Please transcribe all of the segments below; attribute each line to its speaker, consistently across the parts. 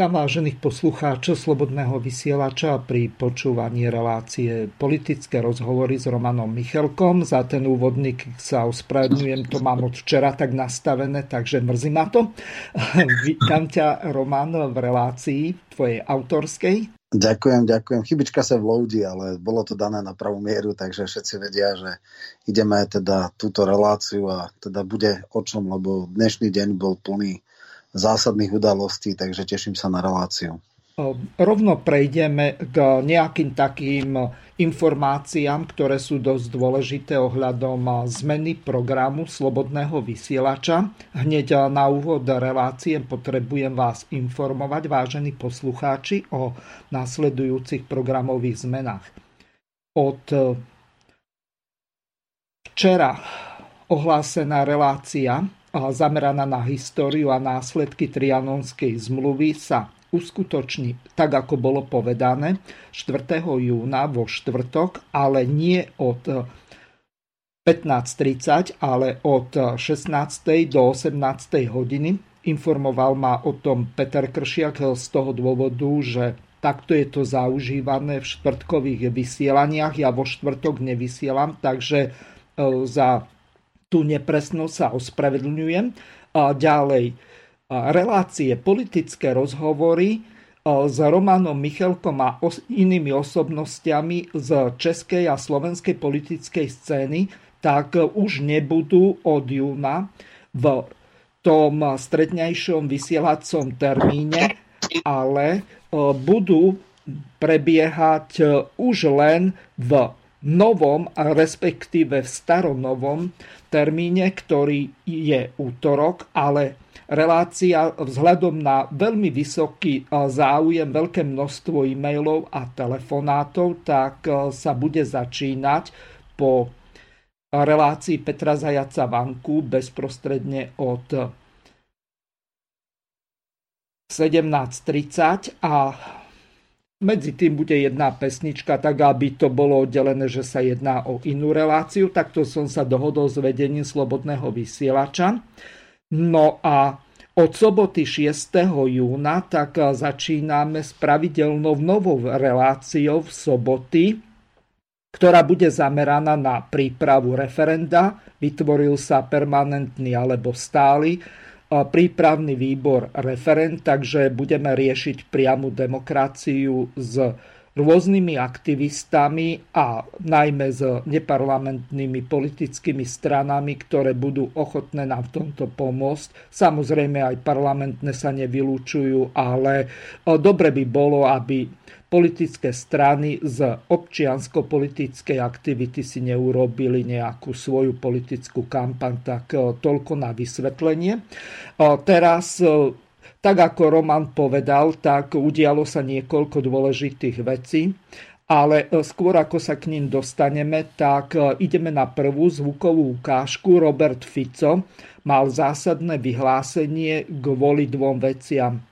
Speaker 1: Vítam vážených poslucháčov Slobodného vysielača pri počúvaní relácie politické rozhovory s Romanom Michelkom. Za ten úvodník sa ospravedlňujem, to mám od včera tak nastavené, takže mrzí ma to. Vítam ťa, Roman, v relácii tvojej autorskej.
Speaker 2: Ďakujem, ďakujem. Chybička sa vloudí, ale bolo to dané na pravú mieru, takže všetci vedia, že ideme teda túto reláciu a teda bude o čom, lebo dnešný deň bol plný zásadných udalostí, takže teším sa na reláciu.
Speaker 1: Rovno prejdeme k nejakým takým informáciám, ktoré sú dosť dôležité ohľadom zmeny programu Slobodného vysielača. Hneď na úvod relácie potrebujem vás informovať, vážení poslucháči, o nasledujúcich programových zmenách. Od včera ohlásená relácia zameraná na históriu a následky Trianonskej zmluvy sa uskutoční tak, ako bolo povedané, 4. júna vo štvrtok, ale nie od 15.30, ale od 16. do 18. hodiny. Informoval ma o tom Peter Kršiak z toho dôvodu, že takto je to zaužívané v štvrtkových vysielaniach. Ja vo štvrtok nevysielam, takže e, za tú nepresnosť sa ospravedlňujem. A ďalej, relácie, politické rozhovory s Romanom Michelkom a inými osobnostiami z českej a slovenskej politickej scény, tak už nebudú od júna v tom strednejšom vysielacom termíne, ale budú prebiehať už len v novom, respektíve v staronovom termíne, ktorý je útorok, ale relácia vzhľadom na veľmi vysoký záujem, veľké množstvo e-mailov a telefonátov, tak sa bude začínať po relácii Petra Zajaca Vanku bezprostredne od 17.30 a medzi tým bude jedna pesnička, tak aby to bolo oddelené, že sa jedná o inú reláciu. Takto som sa dohodol s vedením Slobodného vysielača. No a od soboty 6. júna tak začíname s pravidelnou novou reláciou v soboty, ktorá bude zameraná na prípravu referenda. Vytvoril sa permanentný alebo stály prípravný výbor referent, takže budeme riešiť priamu demokraciu s rôznymi aktivistami a najmä s neparlamentnými politickými stranami, ktoré budú ochotné nám v tomto pomôcť. Samozrejme aj parlamentné sa nevylúčujú, ale dobre by bolo, aby politické strany z občiansko-politickej aktivity si neurobili nejakú svoju politickú kampaň, tak e, toľko na vysvetlenie. E, teraz, e, tak ako Roman povedal, tak udialo sa niekoľko dôležitých vecí, ale skôr ako sa k ním dostaneme, tak ideme na prvú zvukovú ukážku. Robert Fico mal zásadné vyhlásenie kvôli dvom veciam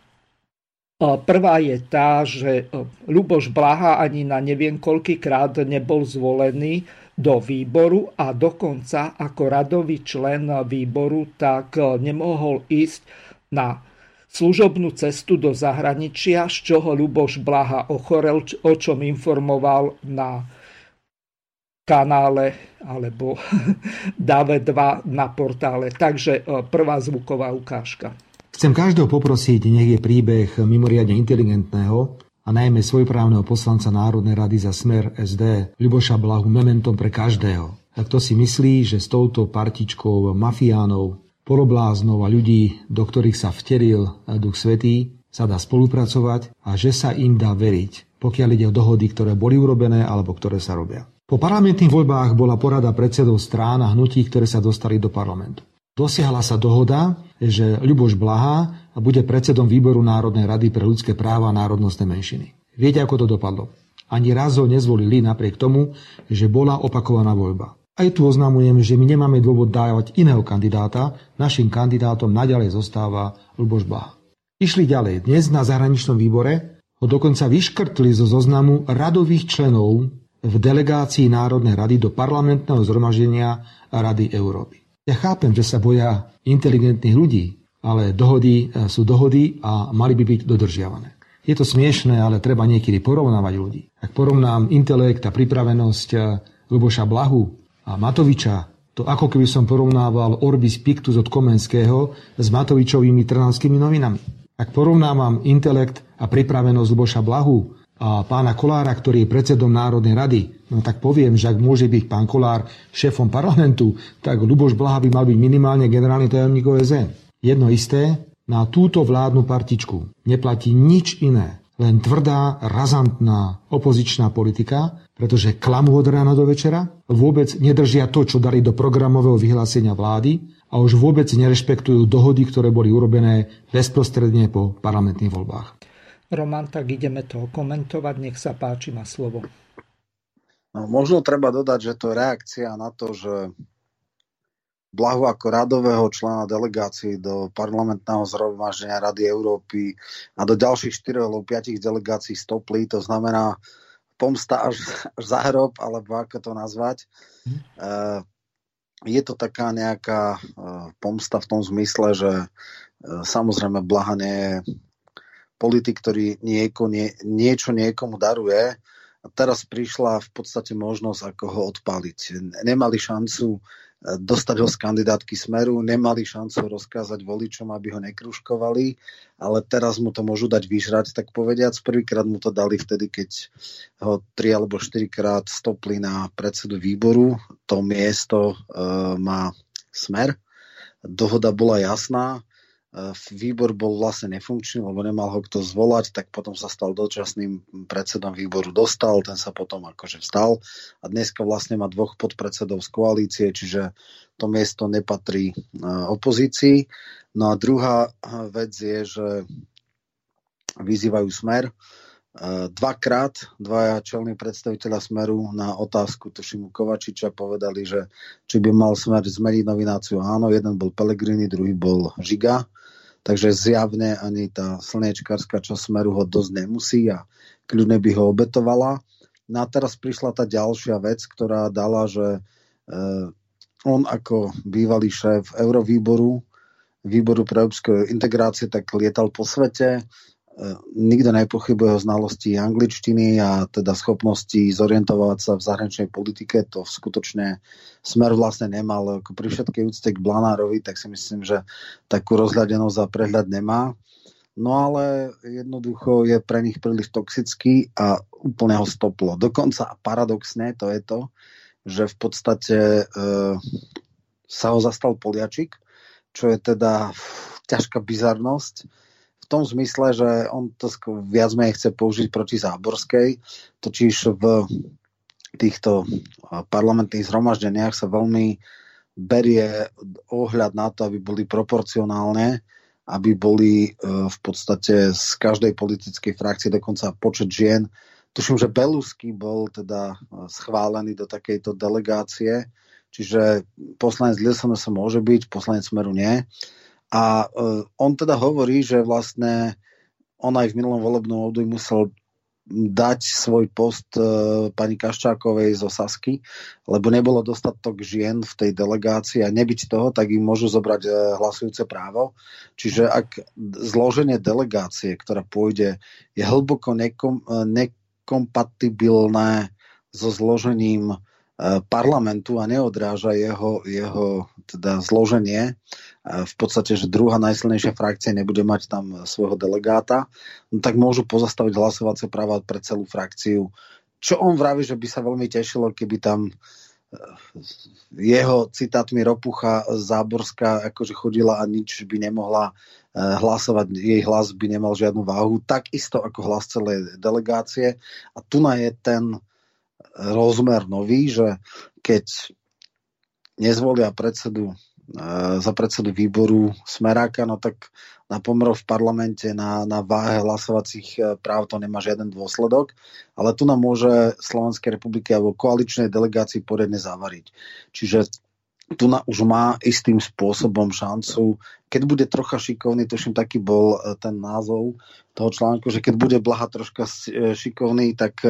Speaker 1: Prvá je tá, že Luboš Blaha ani na neviem koľkýkrát nebol zvolený do výboru a dokonca ako radový člen výboru tak nemohol ísť na služobnú cestu do zahraničia, z čoho Luboš Blaha ochorel, o čom informoval na kanále alebo DAVE 2 na portále. Takže prvá zvuková ukážka.
Speaker 3: Chcem každého poprosiť, nech je príbeh mimoriadne inteligentného a a najmä svojprávneho poslanca Národnej rady za smer SD Ľuboša Blahu mementom pre každého. Tak to si myslí, že s touto partičkou mafiánov, polobláznov a ľudí, do ktorých sa vteril Duch Svetý, sa dá spolupracovať a že sa im dá veriť, pokiaľ ide o dohody, ktoré boli urobené alebo ktoré sa robia. Po parlamentných voľbách bola porada predsedov strán a hnutí, ktoré sa dostali do parlamentu. Dosiahla sa dohoda, že Ľuboš Blaha bude predsedom výboru Národnej rady pre ľudské práva a národnostné menšiny. Viete, ako to dopadlo? Ani raz ho nezvolili napriek tomu, že bola opakovaná voľba. Aj tu oznamujem, že my nemáme dôvod dávať iného kandidáta. Našim kandidátom naďalej zostáva Luboš Blaha. Išli ďalej. Dnes na zahraničnom výbore ho dokonca vyškrtli zo zoznamu radových členov v delegácii Národnej rady do parlamentného zhromaždenia Rady Európy. Ja chápem, že sa boja inteligentných ľudí, ale dohody e, sú dohody a mali by byť dodržiavané. Je to smiešné, ale treba niekedy porovnávať ľudí. Ak porovnám intelekt a pripravenosť e, Luboša Blahu a Matoviča, to ako keby som porovnával Orbis Pictus od Komenského s Matovičovými trnavskými novinami. Ak porovnávam intelekt a pripravenosť Luboša Blahu a pána Kolára, ktorý je predsedom Národnej rady, no tak poviem, že ak môže byť pán Kolár šéfom parlamentu, tak Luboš Blaha by mal byť minimálne generálny tajomník OSN. Jedno isté, na túto vládnu partičku neplatí nič iné, len tvrdá, razantná opozičná politika, pretože klamú od rána do večera, vôbec nedržia to, čo dali do programového vyhlásenia vlády a už vôbec nerešpektujú dohody, ktoré boli urobené bezprostredne po parlamentných voľbách.
Speaker 1: Roman, tak ideme to komentovať. Nech sa páči, má slovo.
Speaker 2: No, možno treba dodať, že to je reakcia na to, že Blahu ako radového člena delegácií do parlamentného zhromaždenia Rady Európy a do ďalších 4 alebo 5 delegácií stopli, to znamená pomsta až, až za hrob, alebo ako to nazvať. Hm. Uh, je to taká nejaká uh, pomsta v tom zmysle, že uh, samozrejme Blaha nie je politik, ktorý nieko, nie, niečo niekomu daruje. A teraz prišla v podstate možnosť, ako ho odpaliť. Nemali šancu e, dostať ho z kandidátky Smeru, nemali šancu rozkázať voličom, aby ho nekruškovali, ale teraz mu to môžu dať vyžrať, tak povediac. Prvýkrát mu to dali vtedy, keď ho tri alebo štyrikrát stopli na predsedu výboru. To miesto e, má Smer. Dohoda bola jasná výbor bol vlastne nefunkčný, lebo nemal ho kto zvolať, tak potom sa stal dočasným predsedom výboru, dostal, ten sa potom akože vstal a dneska vlastne má dvoch podpredsedov z koalície, čiže to miesto nepatrí e, opozícii. No a druhá e, vec je, že vyzývajú smer. Dvakrát dvaja čelní predstaviteľa Smeru na otázku tuším Kovačiča povedali, že či by mal Smer zmeniť novináciu. Áno, jeden bol Pelegrini, druhý bol Žiga Takže zjavne ani tá slnečkárska časť smeru ho dosť nemusí a kľudne by ho obetovala. No a teraz prišla tá ďalšia vec, ktorá dala, že eh, on ako bývalý šéf Eurovýboru, výboru pre európsku integrácie, tak lietal po svete, nikto nepochybuje o znalosti angličtiny a teda schopnosti zorientovať sa v zahraničnej politike. To skutočne smer vlastne nemal. Pri všetkej úcte k Blanárovi, tak si myslím, že takú rozhľadenosť a prehľad nemá. No ale jednoducho je pre nich príliš toxický a úplne ho stoplo. Dokonca paradoxne to je to, že v podstate e, sa ho zastal Poliačik, čo je teda ťažká bizarnosť tom zmysle, že on to viac menej chce použiť proti Záborskej, totiž v týchto parlamentných zhromaždeniach sa veľmi berie ohľad na to, aby boli proporcionálne, aby boli e, v podstate z každej politickej frakcie dokonca počet žien. Tuším, že Belusky bol teda e, schválený do takejto delegácie, čiže poslanec Lilsona sa môže byť, poslanec Smeru nie. A uh, on teda hovorí, že vlastne on aj v minulom volebnom období musel dať svoj post uh, pani Kaščákovej zo Sasky, lebo nebolo dostatok žien v tej delegácii a nebyť toho, tak im môžu zobrať uh, hlasujúce právo. Čiže ak zloženie delegácie, ktorá pôjde, je hlboko nekom, nekompatibilné so zložením parlamentu a neodráža jeho, jeho teda zloženie, v podstate, že druhá najsilnejšia frakcia nebude mať tam svojho delegáta, no tak môžu pozastaviť hlasovacie práva pre celú frakciu. Čo on vraví, že by sa veľmi tešilo, keby tam jeho citátmi Ropucha Záborská akože chodila a nič by nemohla hlasovať, jej hlas by nemal žiadnu váhu, takisto ako hlas celej delegácie. A tu je ten rozmer nový, že keď nezvolia predsedu za predsedu výboru Smeráka, no tak na pomrov v parlamente, na, na váhe hlasovacích e, práv to nemá žiaden dôsledok, ale tu nám môže Slovenskej republiky alebo koaličnej delegácii poriadne zavariť. Čiže tu na, už má istým spôsobom šancu, keď bude trocha šikovný, tuším taký bol e, ten názov toho článku, že keď bude Blaha troška e, šikovný, tak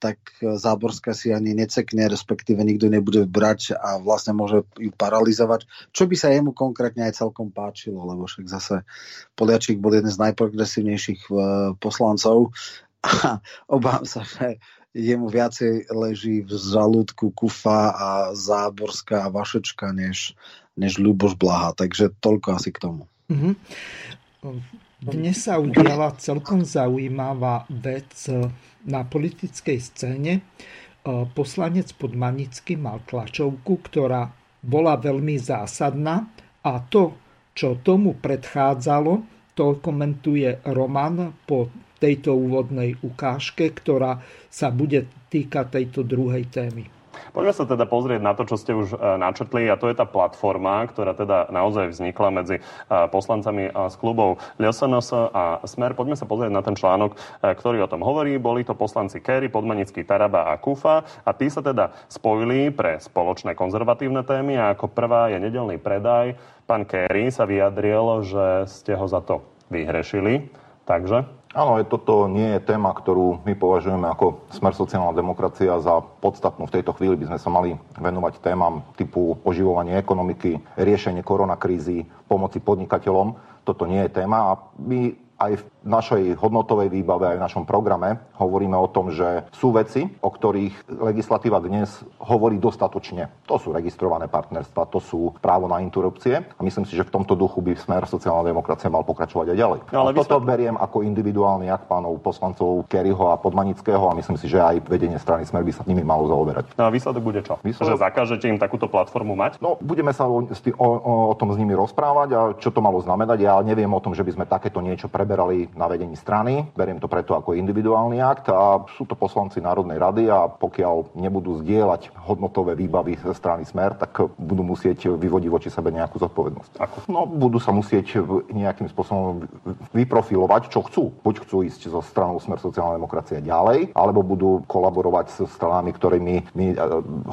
Speaker 2: tak Záborská si ani necekne, respektíve nikto nebude brať a vlastne môže ju paralizovať, čo by sa jemu konkrétne aj celkom páčilo, lebo však zase Poliačík bol jeden z najprogresívnejších eh, poslancov a obávam sa, že jemu viacej leží v žalúdku Kufa a Záborská a Vašečka, než, než Ľuboš Blaha. Takže toľko asi k tomu. Mm-hmm.
Speaker 1: Dnes sa udiala celkom zaujímavá vec na politickej scéne e, poslanec Podmanický mal tlačovku, ktorá bola veľmi zásadná a to, čo tomu predchádzalo, to komentuje Roman po tejto úvodnej ukážke, ktorá sa bude týkať tejto druhej témy.
Speaker 4: Poďme sa teda pozrieť na to, čo ste už e, načrtli a to je tá platforma, ktorá teda naozaj vznikla medzi e, poslancami z klubov LSNS a Smer. Poďme sa pozrieť na ten článok, e, ktorý o tom hovorí. Boli to poslanci Kerry, Podmanický, Taraba a Kufa a tí sa teda spojili pre spoločné konzervatívne témy a ako prvá je nedelný predaj. Pán Kerry sa vyjadril, že ste ho za to vyhrešili. Takže
Speaker 5: Áno, toto nie je téma, ktorú my považujeme ako smer sociálna demokracia za podstatnú. V tejto chvíli by sme sa mali venovať témam typu oživovanie ekonomiky, riešenie koronakrízy, pomoci podnikateľom. Toto nie je téma a my aj v našej hodnotovej výbave, aj v našom programe hovoríme o tom, že sú veci, o ktorých legislatíva dnes hovorí dostatočne. To sú registrované partnerstva, to sú právo na interrupcie a myslím si, že v tomto duchu by smer sociálna demokracia mal pokračovať aj ďalej. No, ale a toto vysvetl... beriem ako individuálny akt pánov poslancov Kerryho a Podmanického a myslím si, že aj vedenie strany smer by sa nimi malo zaoberať.
Speaker 4: No a výsledok bude čo? Výsledok... Že zakážete im takúto platformu mať?
Speaker 5: No, budeme sa o, o, o, tom s nimi rozprávať a čo to malo znamenať. Ja neviem o tom, že by sme takéto niečo preberali na vedení strany. Beriem to preto ako individuálny akt a sú to poslanci Národnej rady a pokiaľ nebudú zdieľať hodnotové výbavy ze strany Smer, tak budú musieť vyvodiť voči sebe nejakú zodpovednosť. Ako? No, budú sa musieť nejakým spôsobom vyprofilovať, čo chcú. Buď chcú ísť zo stranou Smer sociálna demokracia ďalej, alebo budú kolaborovať s stranami, ktorými my e,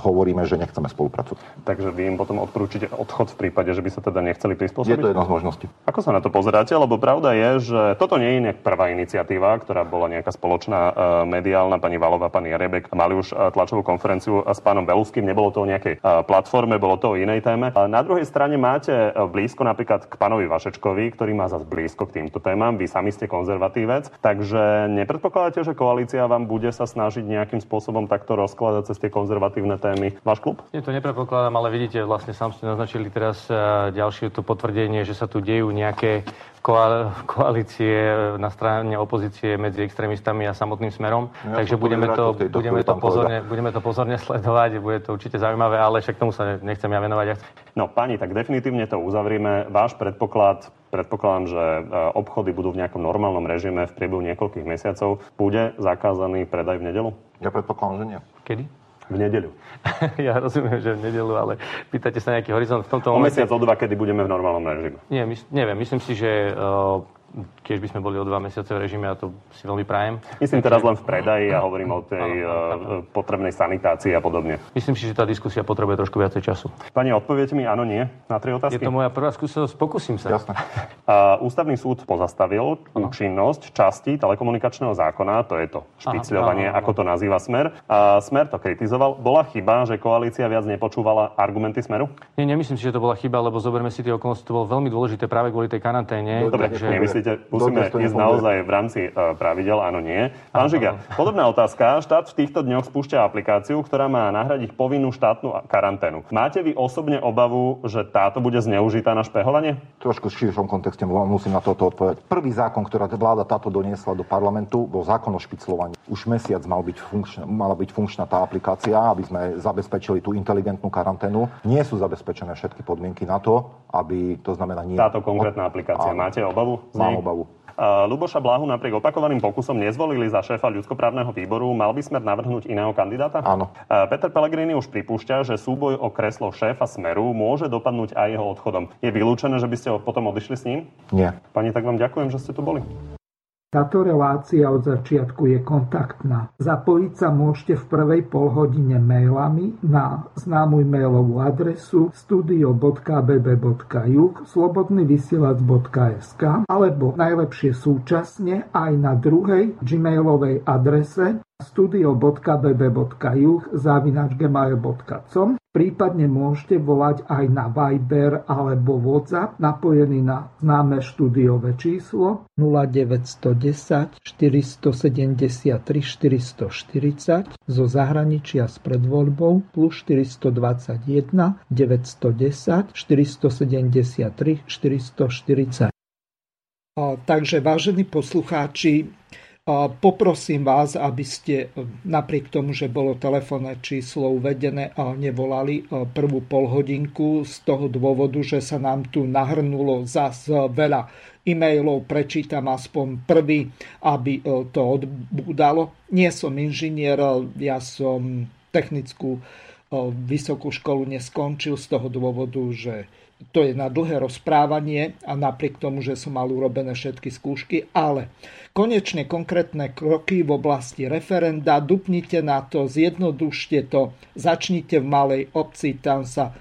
Speaker 5: hovoríme, že nechceme spolupracovať.
Speaker 4: Takže vy im potom odporúčite odchod v prípade, že by sa teda nechceli prispôsobiť?
Speaker 5: Je to jedna z možností.
Speaker 4: Ako sa na to pozeráte? Lebo pravda je, že toto nie je nejak prvá iniciatíva, ktorá bola nejaká spoločná uh, mediálna. Pani Valová, pani Jarebek mali už uh, tlačovú konferenciu s pánom Beluským. Nebolo to o nejakej platforme, bolo to o inej téme. Na druhej strane máte blízko napríklad k pánovi Vašečkovi, ktorý má zase blízko k týmto témam. Vy sami ste konzervatívec, takže nepredpokladáte, že koalícia vám bude sa snažiť nejakým spôsobom takto rozkladať cez tie konzervatívne témy váš klub?
Speaker 6: Nie, to nepredpokladám, ale vidíte, vlastne sám ste naznačili teraz ďalšie to potvrdenie, že sa tu dejú nejaké koalície na strane opozície medzi extrémistami a samotným smerom. Ja Takže budeme to, budeme, to pozorne, budeme to pozorne sledovať, bude to určite zaujímavé, ale však tomu sa nechcem ja venovať.
Speaker 4: No pani, tak definitívne to uzavrieme. Váš predpoklad predpokladám, že e, obchody budú v nejakom normálnom režime v priebehu niekoľkých mesiacov. Bude zakázaný predaj v nedelu?
Speaker 5: Ja predpokladám, že nie.
Speaker 6: Kedy?
Speaker 4: V nedeľu.
Speaker 6: ja rozumiem, že v nedeľu, ale pýtate sa nejaký horizont v tomto
Speaker 4: o momente. O mesiac, o dva, kedy budeme v normálnom režime.
Speaker 6: Nie, my, neviem. Myslím si, že uh, keď by sme boli o dva mesiace v režime a to si veľmi prajem.
Speaker 4: Myslím teraz len v predaji a hovorím o tej ano, uh, potrebnej sanitácii a podobne.
Speaker 6: Myslím si, že tá diskusia potrebuje trošku viacej času.
Speaker 4: Pani, odpoviete mi áno, nie na tri otázky?
Speaker 6: Je to moja prvá skúsenosť, pokúsim sa.
Speaker 5: Jasne.
Speaker 4: Uh, ústavný súd pozastavil ano. účinnosť časti telekomunikačného zákona, to je to špicľovanie, ako to nazýva Smer. A Smer to kritizoval. Bola chyba, že koalícia viac nepočúvala argumenty Smeru?
Speaker 6: Nie, nemyslím si, že to bola chyba, lebo zoberme si tie okolnosti, to bolo veľmi dôležité práve kvôli tej karanténe.
Speaker 4: Dobre, takže... Myslíte, musíme ísť naozaj v rámci uh, pravidel? Áno, nie. Pán Žiga, podobná otázka. Štát v týchto dňoch spúšťa aplikáciu, ktorá má nahradiť povinnú štátnu karanténu. Máte vy osobne obavu, že táto bude zneužitá na špehovanie?
Speaker 5: Trošku v širšom kontexte musím na toto odpovedať. Prvý zákon, ktorá vláda táto doniesla do parlamentu, bol zákon o špiclovaní. Už mesiac mal byť funkčná, mala byť funkčná tá aplikácia, aby sme zabezpečili tú inteligentnú karanténu. Nie sú zabezpečené všetky podmienky na to, aby to znamená nie.
Speaker 4: Táto konkrétna aplikácia. Máte obavu?
Speaker 5: Mám obavu.
Speaker 4: Luboša Blahu napriek opakovaným pokusom nezvolili za šéfa ľudskoprávneho výboru. Mal by smer navrhnúť iného kandidáta?
Speaker 5: Áno.
Speaker 4: Peter Pellegrini už pripúšťa, že súboj o kreslo šéfa Smeru môže dopadnúť aj jeho odchodom. Je vylúčené, že by ste potom odišli s ním?
Speaker 5: Nie.
Speaker 4: Pani, tak vám ďakujem, že ste tu boli.
Speaker 1: Táto relácia od začiatku je kontaktná. Zapojiť sa môžete v prvej polhodine mailami na známu mailovú adresu studio.bb.juh slobodnyvysielac.sk alebo najlepšie súčasne aj na druhej gmailovej adrese studio.bb.juh zavinačgmail.com Prípadne môžete volať aj na Viber alebo WhatsApp napojený na známe štúdiové číslo 0910 473 440 zo zahraničia s predvoľbou plus 421 910 473 440. Takže vážení poslucháči, Poprosím vás, aby ste napriek tomu, že bolo telefónne číslo uvedené, nevolali prvú polhodinku z toho dôvodu, že sa nám tu nahrnulo zas veľa e-mailov, prečítam aspoň prvý, aby to odbúdalo. Nie som inžinier, ja som technickú vysokú školu neskončil z toho dôvodu, že to je na dlhé rozprávanie a napriek tomu, že som mal urobené všetky skúšky, ale konečne konkrétne kroky v oblasti referenda, dupnite na to, zjednodušte to, začnite v malej obci, tam sa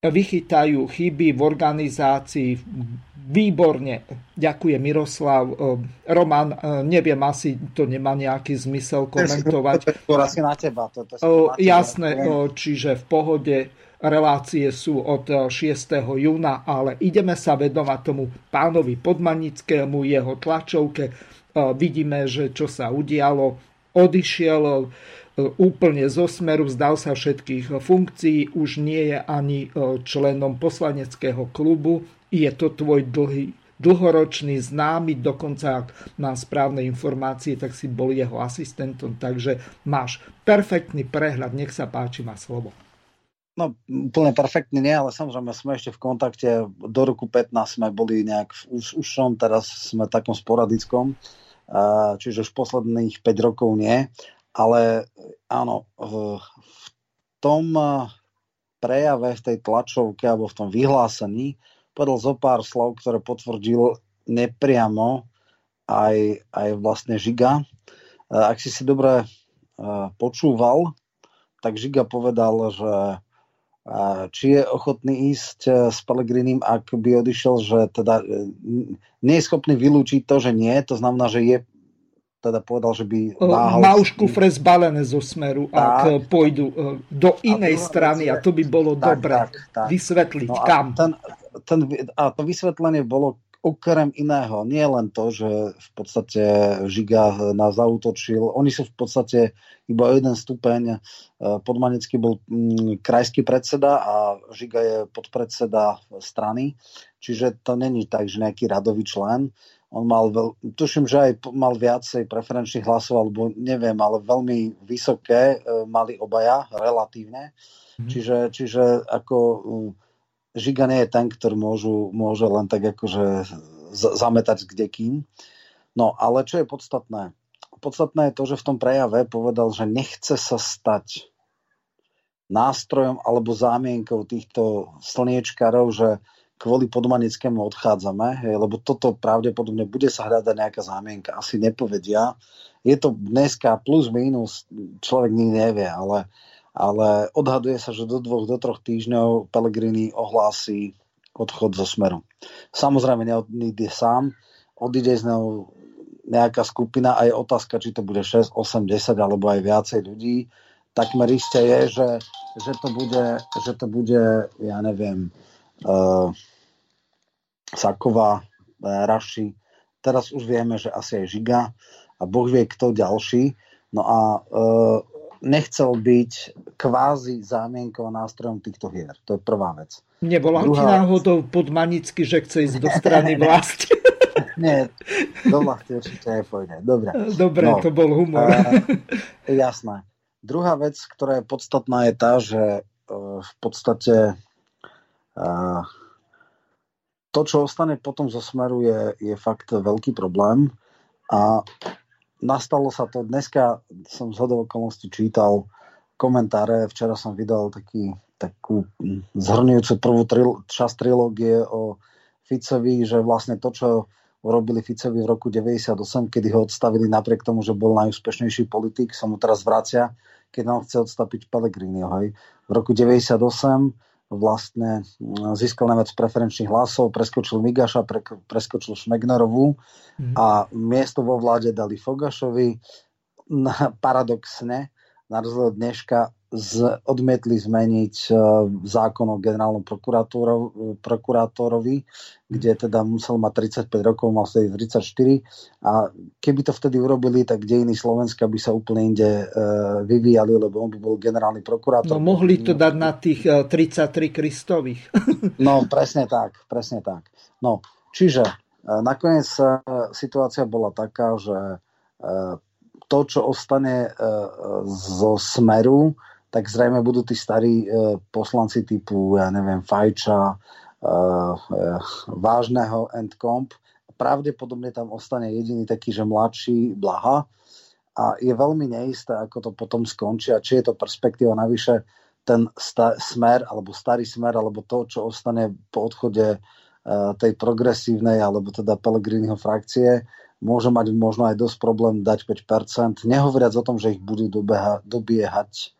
Speaker 1: vychytajú chyby v organizácii, výborne. Ďakujem Miroslav. Roman, neviem, asi to nemá nejaký zmysel komentovať.
Speaker 2: To asi na teba. To, to
Speaker 1: jasné, čiže v pohode relácie sú od 6. júna, ale ideme sa vedovať tomu pánovi Podmanickému, jeho tlačovke. Vidíme, že čo sa udialo. Odišiel e, úplne zo smeru, vzdal sa všetkých funkcií, už nie je ani členom poslaneckého klubu. Je to tvoj dlhý, dlhoročný známy, dokonca ak mám správne informácie, tak si bol jeho asistentom, takže máš perfektný prehľad, nech sa páči, má slovo.
Speaker 2: No úplne perfektne nie, ale samozrejme sme ešte v kontakte. Do roku 15 sme boli nejak už, už som, teraz sme v takom sporadickom, čiže už posledných 5 rokov nie. Ale áno, v, v tom prejave, v tej tlačovke alebo v tom vyhlásení povedal zo pár slov, ktoré potvrdil nepriamo aj, aj vlastne Žiga. Ak si si dobre počúval, tak Žiga povedal, že či je ochotný ísť e, s Pelegrinim, ak by odišiel, že teda e, nie je schopný vylúčiť to, že nie, to znamená, že je teda povedal, že by
Speaker 1: váhal... Má už kufre zbalené zo smeru, tak, ak pôjdu e, do inej a strany a to by bolo tak, dobré tak, tak. vysvetliť no kam.
Speaker 2: Ten, ten, a to vysvetlenie bolo okrem iného, nie len to, že v podstate Žiga nás zautočil, oni sú v podstate iba jeden stupeň, e, Podmanecký bol mm, krajský predseda a Žiga je podpredseda strany, čiže to není tak, že nejaký radový člen, on mal, veľ, tuším, že aj mal viacej preferenčných hlasov, alebo neviem, ale veľmi vysoké e, mali obaja relatívne. Mm. Čiže, čiže ako Žiga nie je ten, ktorý môžu, môže len tak akože zametať s kdekým. No, ale čo je podstatné? Podstatné je to, že v tom prejave povedal, že nechce sa stať nástrojom alebo zámienkou týchto slniečkarov, že kvôli podmanickému odchádzame, hej, lebo toto pravdepodobne bude sa hľadať nejaká zámienka, asi nepovedia. Je to dneska plus minus, človek nikdy nevie, ale ale odhaduje sa, že do dvoch, do troch týždňov Pellegrini ohlási odchod zo smeru. Samozrejme neodíde sám, odíde z neho nejaká skupina a je otázka, či to bude 6, 8, 10 alebo aj viacej ľudí. Takmer isté je, že, že, to, bude, že to bude, ja neviem, uh, Saková, uh, Raši, teraz už vieme, že asi aj Žiga a Boh vie kto ďalší. No a e, nechcel byť kvázi zámienkou a nástrojom týchto hier. To je prvá vec.
Speaker 1: Nebola Druhá... ti náhodou podmanicky, že chce ísť do strany vlasti?
Speaker 2: Nie, do vlasti určite nepôjde. Dobre.
Speaker 1: Dobre, no, to bol humor. Uh,
Speaker 2: jasné. Druhá vec, ktorá je podstatná, je tá, že uh, v podstate uh, to, čo ostane potom zo smeru, je, je fakt veľký problém. A nastalo sa to, dneska som z hodov okolností čítal komentáre, včera som vydal taký, takú zhrňujúcu prvú tril, časť trilógie o Ficovi, že vlastne to, čo urobili Ficovi v roku 98, kedy ho odstavili napriek tomu, že bol najúspešnejší politik, sa mu teraz vracia, keď nám chce odstaviť Pellegriniho. Hej. V roku 98 vlastne získal najviac preferenčných hlasov, preskočil Migaša, pre, preskočil Šmegnerovú mm. a miesto vo vláde dali Fogašovi. Paradoxne, na rozdiel dneška, z, odmietli zmeniť uh, zákon o generálnom prokurátorovi, kde teda musel mať 35 rokov, mal vtedy 34 a keby to vtedy urobili, tak dejiny Slovenska by sa úplne inde uh, vyvíjali, lebo on by bol generálny prokurátor.
Speaker 1: No mohli to dať na tých uh, 33 kristových.
Speaker 2: no presne tak, presne tak. No, čiže nakoniec situácia bola taká, že to, čo ostane zo Smeru, tak zrejme budú tí starí e, poslanci typu, ja neviem, Fajča, e, e, vážneho Endcomp. Pravdepodobne tam ostane jediný taký, že mladší Blaha. A je veľmi neisté, ako to potom skončí a či je to perspektíva. Navyše ten sta- smer, alebo starý smer, alebo to, čo ostane po odchode e, tej progresívnej, alebo teda Pelegriniho frakcie, môže mať možno aj dosť problém dať 5%, nehovoriac o tom, že ich budú dobeha, dobiehať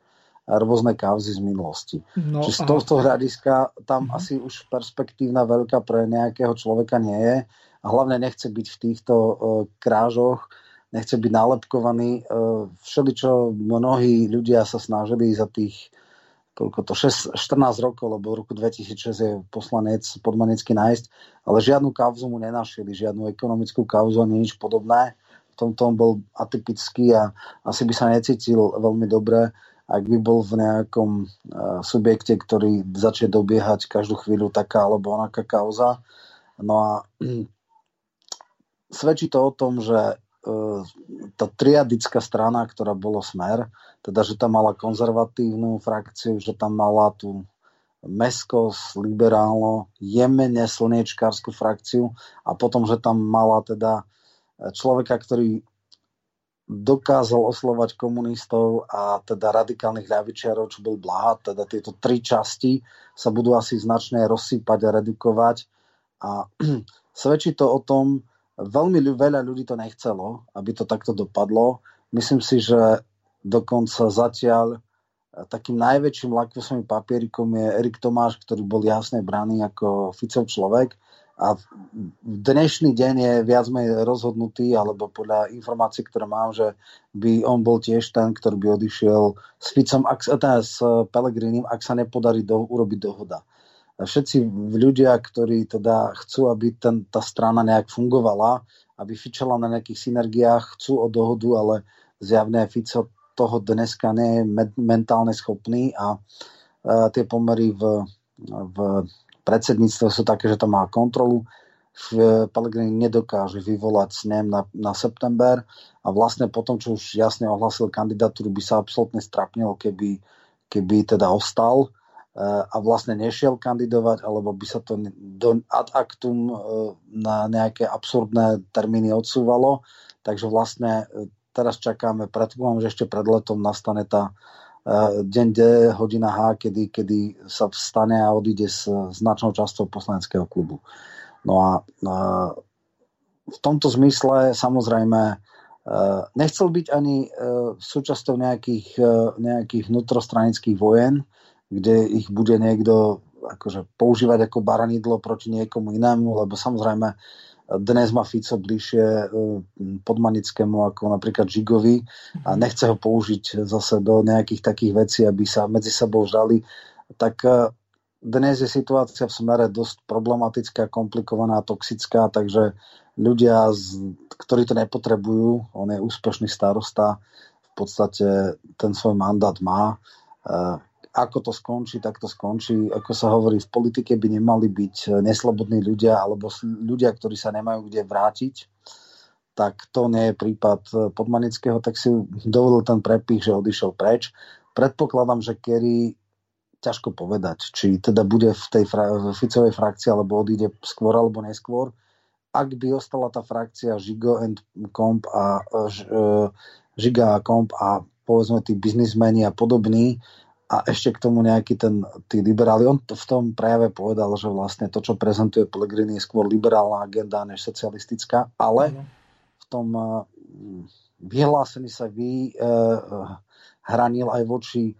Speaker 2: rôzne kauzy z minulosti. No, Čiže z tohto hľadiska tam uh-huh. asi už perspektívna veľká pre nejakého človeka nie je a hlavne nechce byť v týchto uh, krážoch, nechce byť nálepkovaný. Uh, všeličo mnohí ľudia sa snažili za tých koľko to, 6, 14 rokov, lebo v roku 2006 je poslanec podmanecký nájsť, ale žiadnu kauzu mu nenašili, žiadnu ekonomickú kauzu ani nič podobné. V tomto on bol atypický a asi by sa necítil veľmi dobre ak by bol v nejakom uh, subjekte, ktorý začne dobiehať každú chvíľu taká alebo onaká kauza. No a um, svedčí to o tom, že uh, tá triadická strana, ktorá bolo Smer, teda že tam mala konzervatívnu frakciu, že tam mala tú meskos, liberálno, jemene slniečkárskú frakciu a potom, že tam mala teda človeka, ktorý dokázal oslovať komunistov a teda radikálnych ľavičiarov, čo bol Blaha, teda tieto tri časti sa budú asi značne rozsýpať a redukovať. A svedčí to o tom, veľmi veľa ľudí to nechcelo, aby to takto dopadlo. Myslím si, že dokonca zatiaľ eh, takým najväčším lakmusovým papierikom je Erik Tomáš, ktorý bol jasne braný ako Ficov človek a dnešný deň je viac menej rozhodnutý, alebo podľa informácií, ktoré mám, že by on bol tiež ten, ktorý by odišiel s Ficom, ak, teda s Pelegrinim, ak sa nepodarí do, urobiť dohoda. A všetci ľudia, ktorí teda chcú, aby ten, tá strana nejak fungovala, aby fičala na nejakých synergiách, chcú o dohodu, ale zjavne Fico toho dneska nie je mentálne schopný a, a tie pomery v, v predsedníctvo sú také, že to má kontrolu. Pellegrini nedokáže vyvolať snem na, na september a vlastne potom, čo už jasne ohlasil kandidatúru, by sa absolútne strapnil, keby, keby teda ostal e, a vlastne nešiel kandidovať, alebo by sa to do ad actum e, na nejaké absurdné termíny odsúvalo. Takže vlastne e, teraz čakáme, predpokladám, že ešte pred letom nastane tá deň D, hodina H, kedy, kedy sa vstane a odíde s značnou časťou poslaneckého klubu. No a, v tomto zmysle samozrejme nechcel byť ani súčasťou nejakých, nejakých vnútrostranických vojen, kde ich bude niekto akože používať ako baranidlo proti niekomu inému, lebo samozrejme dnes má Fico bližšie e, podmanickému ako napríklad Žigovi a nechce ho použiť zase do nejakých takých vecí, aby sa medzi sebou žali, tak e, dnes je situácia v smere dosť problematická, komplikovaná, toxická, takže ľudia, ktorí to nepotrebujú, on je úspešný starosta, v podstate ten svoj mandát má. Ako to skončí, tak to skončí. Ako sa hovorí, v politike by nemali byť neslobodní ľudia alebo ľudia, ktorí sa nemajú kde vrátiť. Tak to nie je prípad eh, Podmanického, tak si dovolil ten prepich, že odišiel preč. Predpokladám, že Kerry ťažko povedať, či teda bude v tej fra- v Ficovej frakcii, alebo odíde skôr alebo neskôr. Ak by ostala tá frakcia Žigo and Comp a uh, Žiga a Comp a povedzme tí biznismeni a podobní a ešte k tomu nejaký ten, tí liberáli. On v tom prejave povedal, že vlastne to, čo prezentuje Pellegrini je skôr liberálna agenda než socialistická, ale v tom uh, vyhlásení sa vy uh, hranil aj voči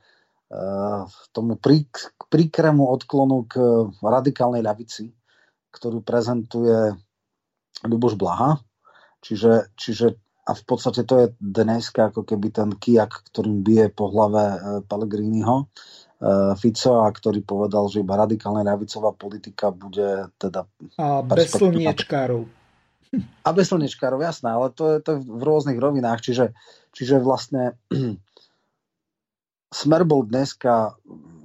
Speaker 2: Eh, tomu príkremu odklonu k radikálnej ľavici, ktorú prezentuje Ľuboš Blaha. Čiže, čiže a v podstate to je dneska ako keby ten kijak, ktorým bije po hlave eh, Pellegriniho. Eh, Fico, a ktorý povedal, že iba radikálna ľavicová politika bude teda...
Speaker 1: A bez slniečkárov.
Speaker 2: A bez slniečkárov, jasné, ale to je, to je v rôznych rovinách, čiže, čiže vlastne Smer bol dneska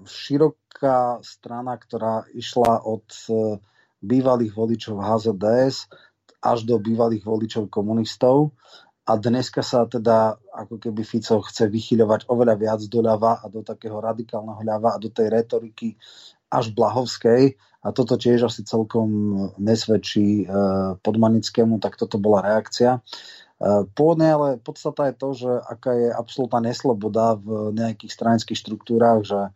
Speaker 2: široká strana, ktorá išla od e, bývalých voličov HZDS až do bývalých voličov komunistov a dneska sa teda ako keby Fico chce vychyľovať oveľa viac doľava a do takého radikálneho ľava a do tej retoriky až blahovskej a toto tiež asi celkom nesvedčí e, podmanickému, tak toto bola reakcia. E, pôvodne ale podstata je to, že aká je absolútna nesloboda v nejakých stranických štruktúrách, že e,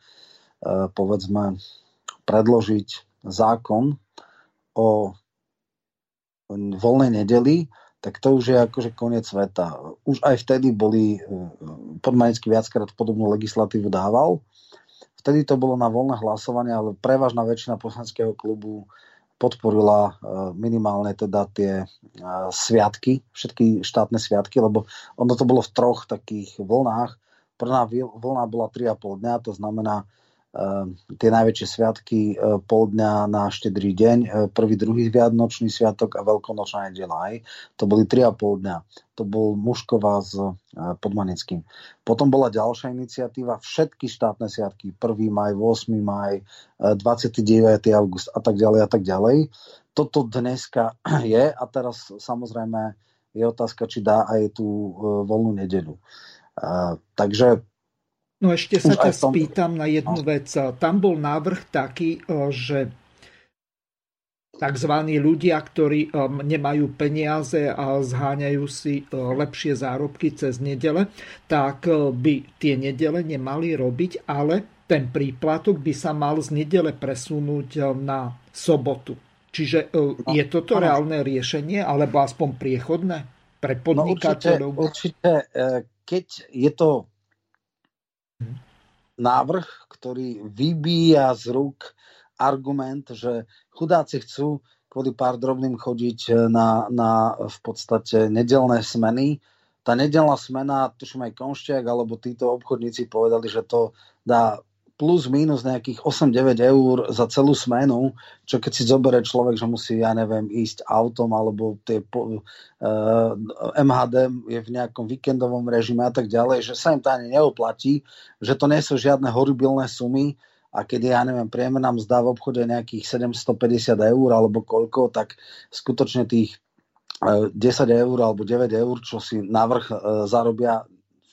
Speaker 2: povedzme predložiť zákon o voľnej nedeli, tak to už je akože koniec sveta. Už aj vtedy boli, e, podmanický viackrát podobnú legislatívu dával. Vtedy to bolo na voľné hlasovanie, ale prevažná väčšina poslaneckého klubu podporila e, minimálne teda tie e, sviatky, všetky štátne sviatky, lebo ono to bolo v troch takých vlnách. Prvná vlna bola 3,5 dňa, to znamená tie najväčšie sviatky e, pol dňa na štedrý deň, e, prvý, druhý viadnočný sviatok a veľkonočná nedela. To boli 3,5 dňa. To bol Mušková s e, Podmanickým. Potom bola ďalšia iniciatíva, všetky štátne sviatky, 1. maj, 8. maj, 29. august a tak ďalej a tak ďalej. Toto dneska je a teraz samozrejme je otázka, či dá aj tú voľnú nedeľu. takže
Speaker 1: No ešte sa ťa tom... spýtam na jednu no. vec. Tam bol návrh taký, že tzv. ľudia, ktorí nemajú peniaze a zháňajú si lepšie zárobky cez nedele, tak by tie nedele nemali robiť, ale ten príplatok by sa mal z nedele presunúť na sobotu. Čiže no, je toto reálne riešenie, alebo aspoň priechodné pre podnikateľov?
Speaker 2: No určite, určite, e, keď je to návrh, ktorý vybíja z rúk argument, že chudáci chcú kvôli pár drobným chodiť na, na v podstate nedelné smeny. Tá nedelná smena, tuším aj Konšťák, alebo títo obchodníci povedali, že to dá plus minus nejakých 8-9 eur za celú smenu, čo keď si zoberie človek, že musí, ja neviem, ísť autom alebo tie uh, eh, MHD je v nejakom víkendovom režime a tak ďalej, že sa im to ani neoplatí, že to nie sú žiadne horibilné sumy a keď ja neviem, priemerná mzda v obchode nejakých 750 eur alebo koľko, tak skutočne tých 10 eh, eur alebo 9 eur, čo si navrh uh, zarobia,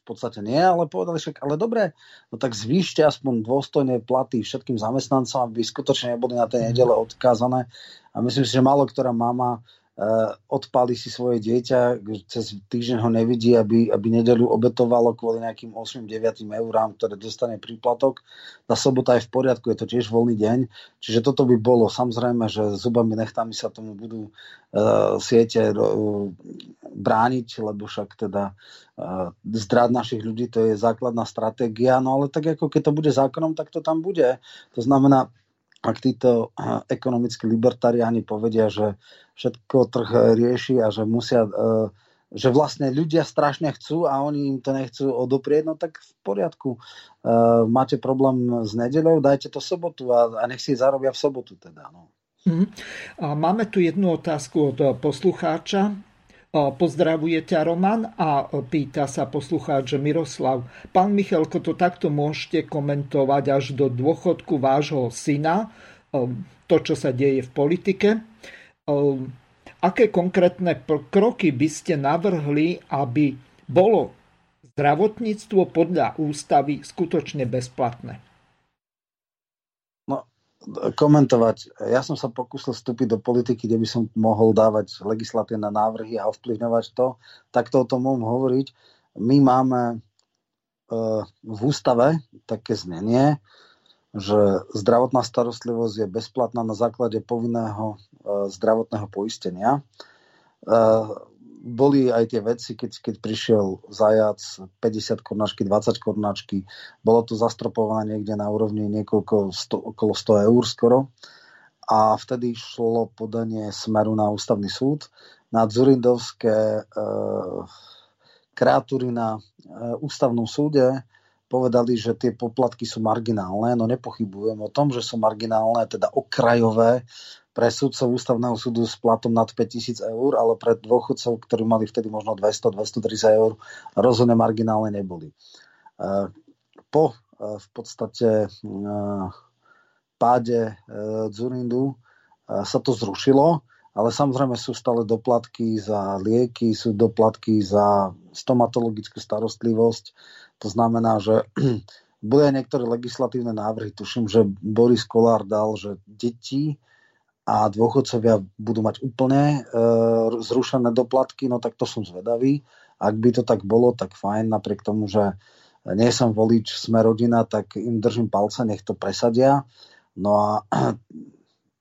Speaker 2: podstate nie, ale povedali však, ale dobre, no tak zvýšte aspoň dôstojné platy všetkým zamestnancom, aby skutočne neboli na tej nedele odkázané. A myslím si, že málo ktorá mama odpáli si svoje dieťa, cez týždeň ho nevidí, aby, aby nedelu obetovalo kvôli nejakým 8-9 eurám, ktoré dostane príplatok. Tá sobota je v poriadku, je to tiež voľný deň. Čiže toto by bolo. Samozrejme, že zubami nechtami sa tomu budú uh, siete uh, brániť, lebo však teda uh, zdrad našich ľudí to je základná stratégia. No ale tak ako keď to bude zákonom, tak to tam bude. To znamená, ak títo ekonomickí libertariáni povedia, že všetko trh rieši a že musia e, že vlastne ľudia strašne chcú a oni im to nechcú odoprieť, no tak v poriadku. Uh, máte problém s nedeľou, dajte to sobotu a, a nech si zarobia v sobotu teda. No.
Speaker 1: Mm. A máme tu jednu otázku od poslucháča. Pozdravuje ťa Roman a pýta sa poslucháč Miroslav. Pán Michalko, to takto môžete komentovať až do dôchodku vášho syna, to, čo sa deje v politike aké konkrétne kroky by ste navrhli, aby bolo zdravotníctvo podľa ústavy skutočne bezplatné?
Speaker 2: Komentovať. Ja som sa pokúsil vstúpiť do politiky, kde by som mohol dávať legislatívne návrhy a ovplyvňovať to. Takto o tom môžem hovoriť. My máme e, v ústave také znenie, že zdravotná starostlivosť je bezplatná na základe povinného e, zdravotného poistenia. Boli aj tie veci, keď, keď prišiel zajac 50 kornáčky, 20 kornáčky, bolo to zastropované niekde na úrovni niekoľko, sto, okolo 100 eur skoro. A vtedy šlo podanie smeru na ústavný súd na Zurindovské e, kreatúry na e, ústavnom súde povedali, že tie poplatky sú marginálne, no nepochybujem o tom, že sú marginálne, teda okrajové. Pre súdcov ústavného súdu s platom nad 5000 eur, ale pre dôchodcov, ktorí mali vtedy možno 200-230 eur, rozhodne marginálne neboli. E, po e, v podstate e, páde Zurindu sa to zrušilo, ale samozrejme sú stále doplatky za lieky, sú doplatky za stomatologickú starostlivosť, to znamená, že boli aj niektoré legislatívne návrhy. Tuším, že Boris Kolár dal, že deti a dôchodcovia budú mať úplne e, zrušené doplatky, no tak to som zvedavý. Ak by to tak bolo, tak fajn, napriek tomu, že nie som volič sme rodina, tak im držím palce, nech to presadia. No a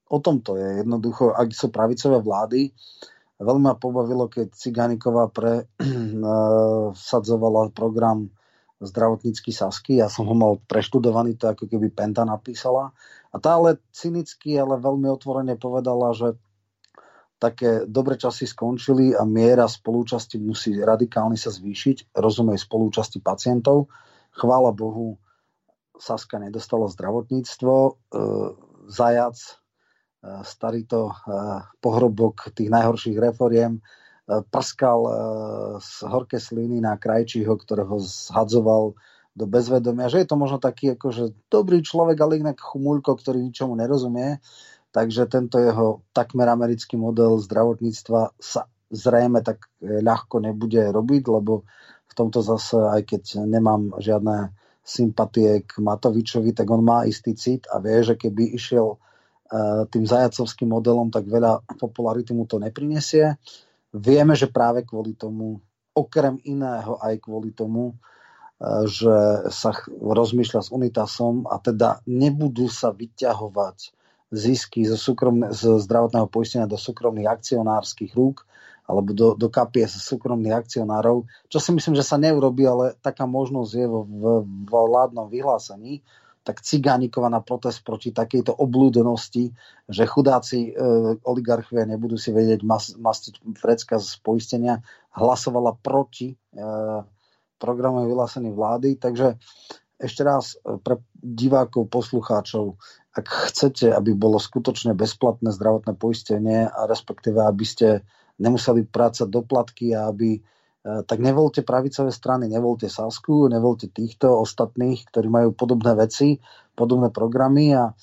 Speaker 2: o tom to je. Jednoducho, ak sú pravicové vlády, veľmi ma pobavilo, keď Cigániková presadzovala program zdravotnícky Sasky. Ja som ho mal preštudovaný, to ako keby Penta napísala. A tá ale cynicky, ale veľmi otvorene povedala, že také dobre časy skončili a miera spolúčasti musí radikálne sa zvýšiť, rozumej spolúčasti pacientov. Chvála Bohu, Saska nedostala zdravotníctvo, e, zajac, starý to e, pohrobok tých najhorších reforiem, prskal e, z horké sliny na krajčího, ktorého zhadzoval do bezvedomia, že je to možno taký akože dobrý človek, ale inak chumuľko, ktorý ničomu nerozumie. Takže tento jeho takmer americký model zdravotníctva sa zrejme tak ľahko nebude robiť, lebo v tomto zase, aj keď nemám žiadne sympatie k Matovičovi, tak on má istý cit a vie, že keby išiel tým zajacovským modelom, tak veľa popularity mu to neprinesie. Vieme, že práve kvôli tomu, okrem iného aj kvôli tomu, e, že sa rozmýšľa s Unitasom a teda nebudú sa vyťahovať zisky zo, súkromne, z zdravotného poistenia do súkromných akcionárskych rúk alebo do, do kapies súkromných akcionárov, čo si myslím, že sa neurobi, ale taká možnosť je vo, v, v vládnom vyhlásení tak Cigánikova na protest proti takejto oblúdenosti, že chudáci e, oligarchovia nebudú si vedieť mas, mastiť vrecka z poistenia, hlasovala proti e, programu vyhlásenej vlády. Takže ešte raz e, pre divákov, poslucháčov, ak chcete, aby bolo skutočne bezplatné zdravotné poistenie a respektíve, aby ste nemuseli prácať doplatky a aby tak nevolte pravicové strany, nevolte Sasku, nevolte týchto ostatných, ktorí majú podobné veci, podobné programy a e,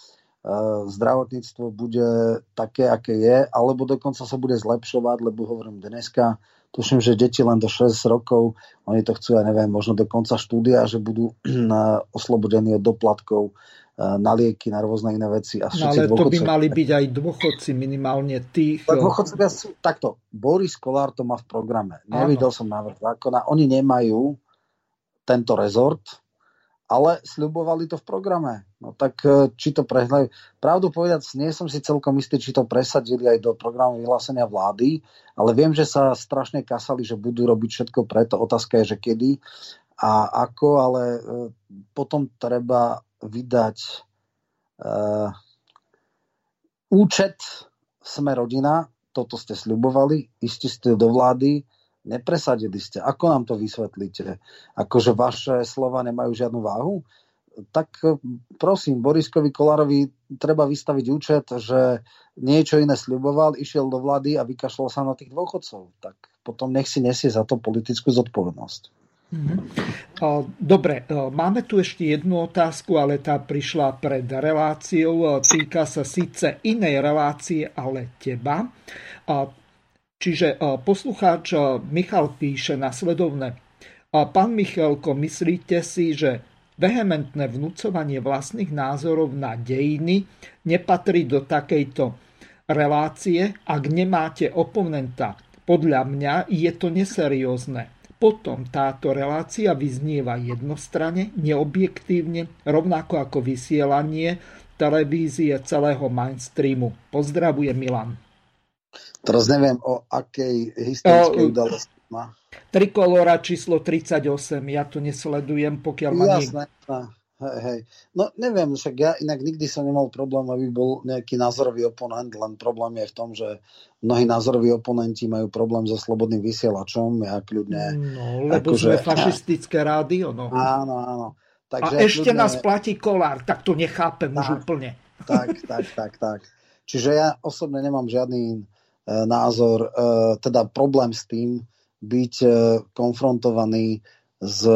Speaker 2: zdravotníctvo bude také, aké je, alebo dokonca sa bude zlepšovať, lebo hovorím dneska, tuším, že deti len do 6 rokov, oni to chcú, ja neviem, možno do konca štúdia, že budú oslobodení od doplatkov, na lieky, na rôzne iné veci. A
Speaker 1: no, ale to by mali byť aj dôchodci, minimálne tých...
Speaker 2: Tak dôchodcovia sú takto. Boris Kolár to má v programe. Nevidel som návrh zákona. Oni nemajú tento rezort, ale sľubovali to v programe. No tak e, či to prehľajú. Pravdu povedať, nie som si celkom istý, či to presadili aj do programu vyhlásenia vlády, ale viem, že sa strašne kasali, že budú robiť všetko preto. Otázka je, že kedy a ako, ale e, potom treba vydať uh, účet Sme rodina, toto ste sľubovali, istí ste do vlády, Nepresadili ste. Ako nám to vysvetlíte? Akože vaše slova nemajú žiadnu váhu? Tak e, prosím, Boriskovi Kolárovi treba vystaviť účet, že niečo iné sľuboval, išiel do vlády a vykašľal sa na tých dôchodcov. Tak potom nech si nesie za to politickú zodpovednosť.
Speaker 1: Mhm. Dobre, máme tu ešte jednu otázku, ale tá prišla pred reláciou. Týka sa síce inej relácie, ale teba. Čiže poslucháč Michal píše nasledovne. Pán Michalko, myslíte si, že vehementné vnúcovanie vlastných názorov na dejiny nepatrí do takejto relácie, ak nemáte oponenta? Podľa mňa je to neseriózne potom táto relácia vyznieva jednostranne, neobjektívne, rovnako ako vysielanie televízie celého mainstreamu. Pozdravuje Milan.
Speaker 2: Teraz neviem, o akej historickej udalosti má.
Speaker 1: Trikolora číslo 38, ja to nesledujem, pokiaľ
Speaker 2: ma... Jasné, nie... Hej, hej. No neviem, však ja inak nikdy som nemal problém, aby bol nejaký názorový oponent, len problém je v tom, že mnohí názoroví oponenti majú problém so slobodným vysielačom, ja kľudne...
Speaker 1: No, lebo že... sme fašistické rádio, no.
Speaker 2: Áno, áno.
Speaker 1: Takže A ešte kľudne... nás platí kolár, tak to nechápem tak, už úplne.
Speaker 2: Tak, tak, tak, tak. Čiže ja osobne nemám žiadny názor, e, teda problém s tým byť e, konfrontovaný s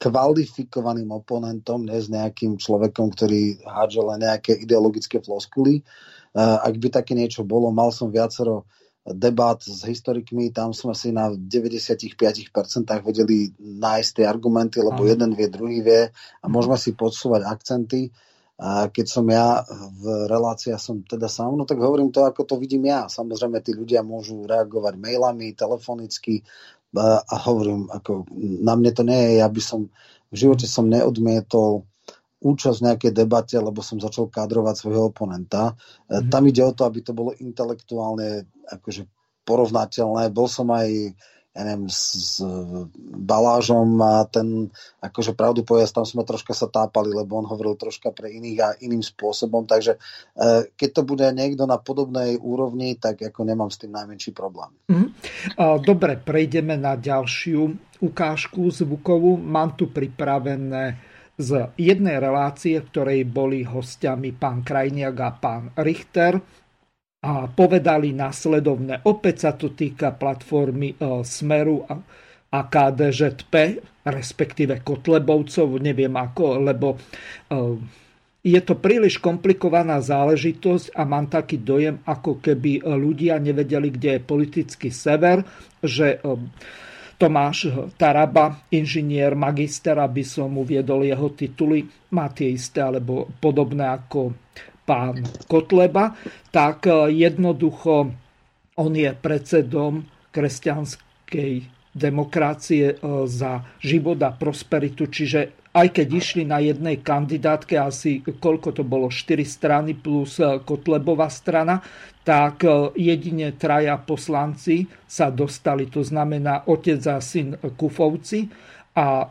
Speaker 2: kvalifikovaným oponentom, ne s nejakým človekom, ktorý hádže len nejaké ideologické floskuly. Ak by také niečo bolo, mal som viacero debat s historikmi, tam sme si na 95% vedeli nájsť tie argumenty, lebo jeden vie, druhý vie a môžeme si podsúvať akcenty. A keď som ja v relácii, som teda sám, no tak hovorím to, ako to vidím ja. Samozrejme, tí ľudia môžu reagovať mailami, telefonicky, a hovorím, ako, na mne to nie je, ja by som v živote som neodmietol účasť v nejakej debate, lebo som začal kadrovať svojho oponenta. Mm-hmm. Tam ide o to, aby to bolo intelektuálne akože porovnateľné. Bol som aj ja neviem, s, Balážom a ten, akože pravdu povedať, tam sme troška sa tápali, lebo on hovoril troška pre iných a iným spôsobom, takže e, keď to bude niekto na podobnej úrovni, tak ako nemám s tým najmenší problém. Mm.
Speaker 1: Dobre, prejdeme na ďalšiu ukážku zvukovú. Mám tu pripravené z jednej relácie, v ktorej boli hostiami pán Krajniak a pán Richter a povedali následovne. Opäť sa to týka platformy e, Smeru a, a KDŽP, respektíve Kotlebovcov, neviem ako, lebo e, je to príliš komplikovaná záležitosť a mám taký dojem, ako keby ľudia nevedeli, kde je politický sever, že e, Tomáš Taraba, inžinier, magister, aby som uviedol jeho tituly, má tie isté alebo podobné ako pán Kotleba, tak e, jednoducho on je predsedom kresťanskej demokracie e, za život a prosperitu, čiže aj keď išli na jednej kandidátke, asi koľko to bolo, 4 strany plus e, Kotlebová strana, tak jedine traja poslanci sa dostali, to znamená otec a syn Kufovci a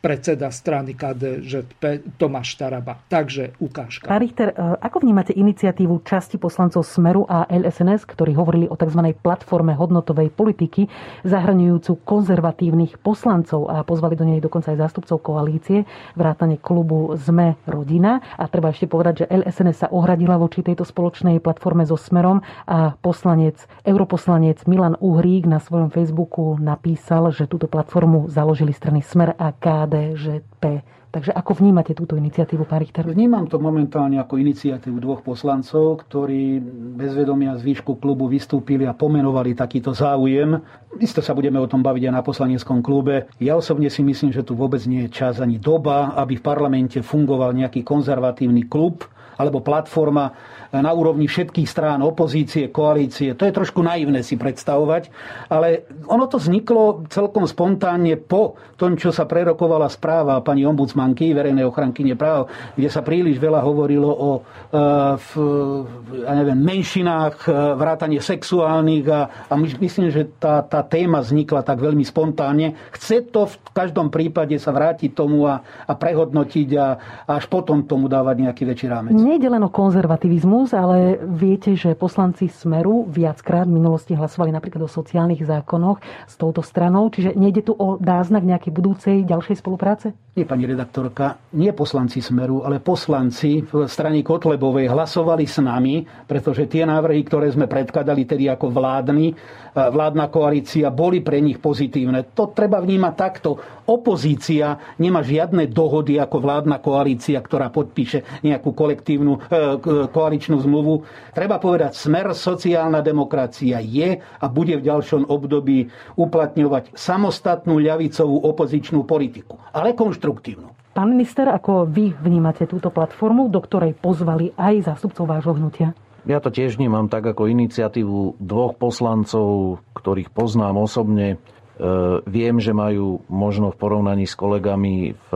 Speaker 1: predseda strany KDŽP Tomáš Taraba. Takže ukážka.
Speaker 7: Pán Richter, e, ako vnímate iniciatívu časti poslancov Smeru a LSNS, ktorí hovorili o tzv. platforme hodnotovej politiky, zahraňujúcu konzervatívnych poslancov a pozvali do nej dokonca aj zástupcov koalície, vrátane klubu ZME rodina. A treba ešte povedať, že LSNS sa ohradila voči tejto spoločnej platforme so Smerom a poslanec, europoslanec Milan Uhrík na svojom Facebooku napísal, že túto platformu založili strany Smer a KD KDŽP. Takže ako vnímate túto iniciatívu, pán Richter?
Speaker 8: Vnímam to momentálne ako iniciatívu dvoch poslancov, ktorí bez vedomia zvýšku klubu vystúpili a pomenovali takýto záujem. Isto sa budeme o tom baviť aj na poslaneckom klube. Ja osobne si myslím, že tu vôbec nie je čas ani doba, aby v parlamente fungoval nejaký konzervatívny klub alebo platforma, na úrovni všetkých strán, opozície, koalície. To je trošku naivné si predstavovať, ale ono to vzniklo celkom spontánne po tom, čo sa prerokovala správa pani ombudsmanky, verejnej ochrankyne práv, kde sa príliš veľa hovorilo o e, v, ja neviem, menšinách, e, vrátanie sexuálnych a, a myslím, že tá, tá téma vznikla tak veľmi spontánne. Chce to v každom prípade sa vrátiť tomu a, a prehodnotiť a, a až potom tomu dávať nejaký väčší rámec.
Speaker 7: nejde len o konzervativizmus, ale viete, že poslanci Smeru viackrát v minulosti hlasovali napríklad o sociálnych zákonoch s touto stranou, čiže nejde tu o náznak nejakej budúcej ďalšej spolupráce?
Speaker 8: Nie, pani redaktorka, nie poslanci Smeru, ale poslanci v strane Kotlebovej hlasovali s nami, pretože tie návrhy, ktoré sme predkladali tedy ako vládni, vládna koalícia, boli pre nich pozitívne. To treba vnímať takto. Opozícia nemá žiadne dohody ako vládna koalícia, ktorá podpíše nejakú kolektívnu e, koaličnú zmluvu. Treba povedať, smer sociálna demokracia je a bude v ďalšom období uplatňovať samostatnú ľavicovú opozičnú politiku, ale konštruktívnu.
Speaker 7: Pán minister, ako vy vnímate túto platformu, do ktorej pozvali aj zástupcov vášho hnutia?
Speaker 9: Ja to tiež vnímam tak ako iniciatívu dvoch poslancov, ktorých poznám osobne. E, viem, že majú možno v porovnaní s kolegami v,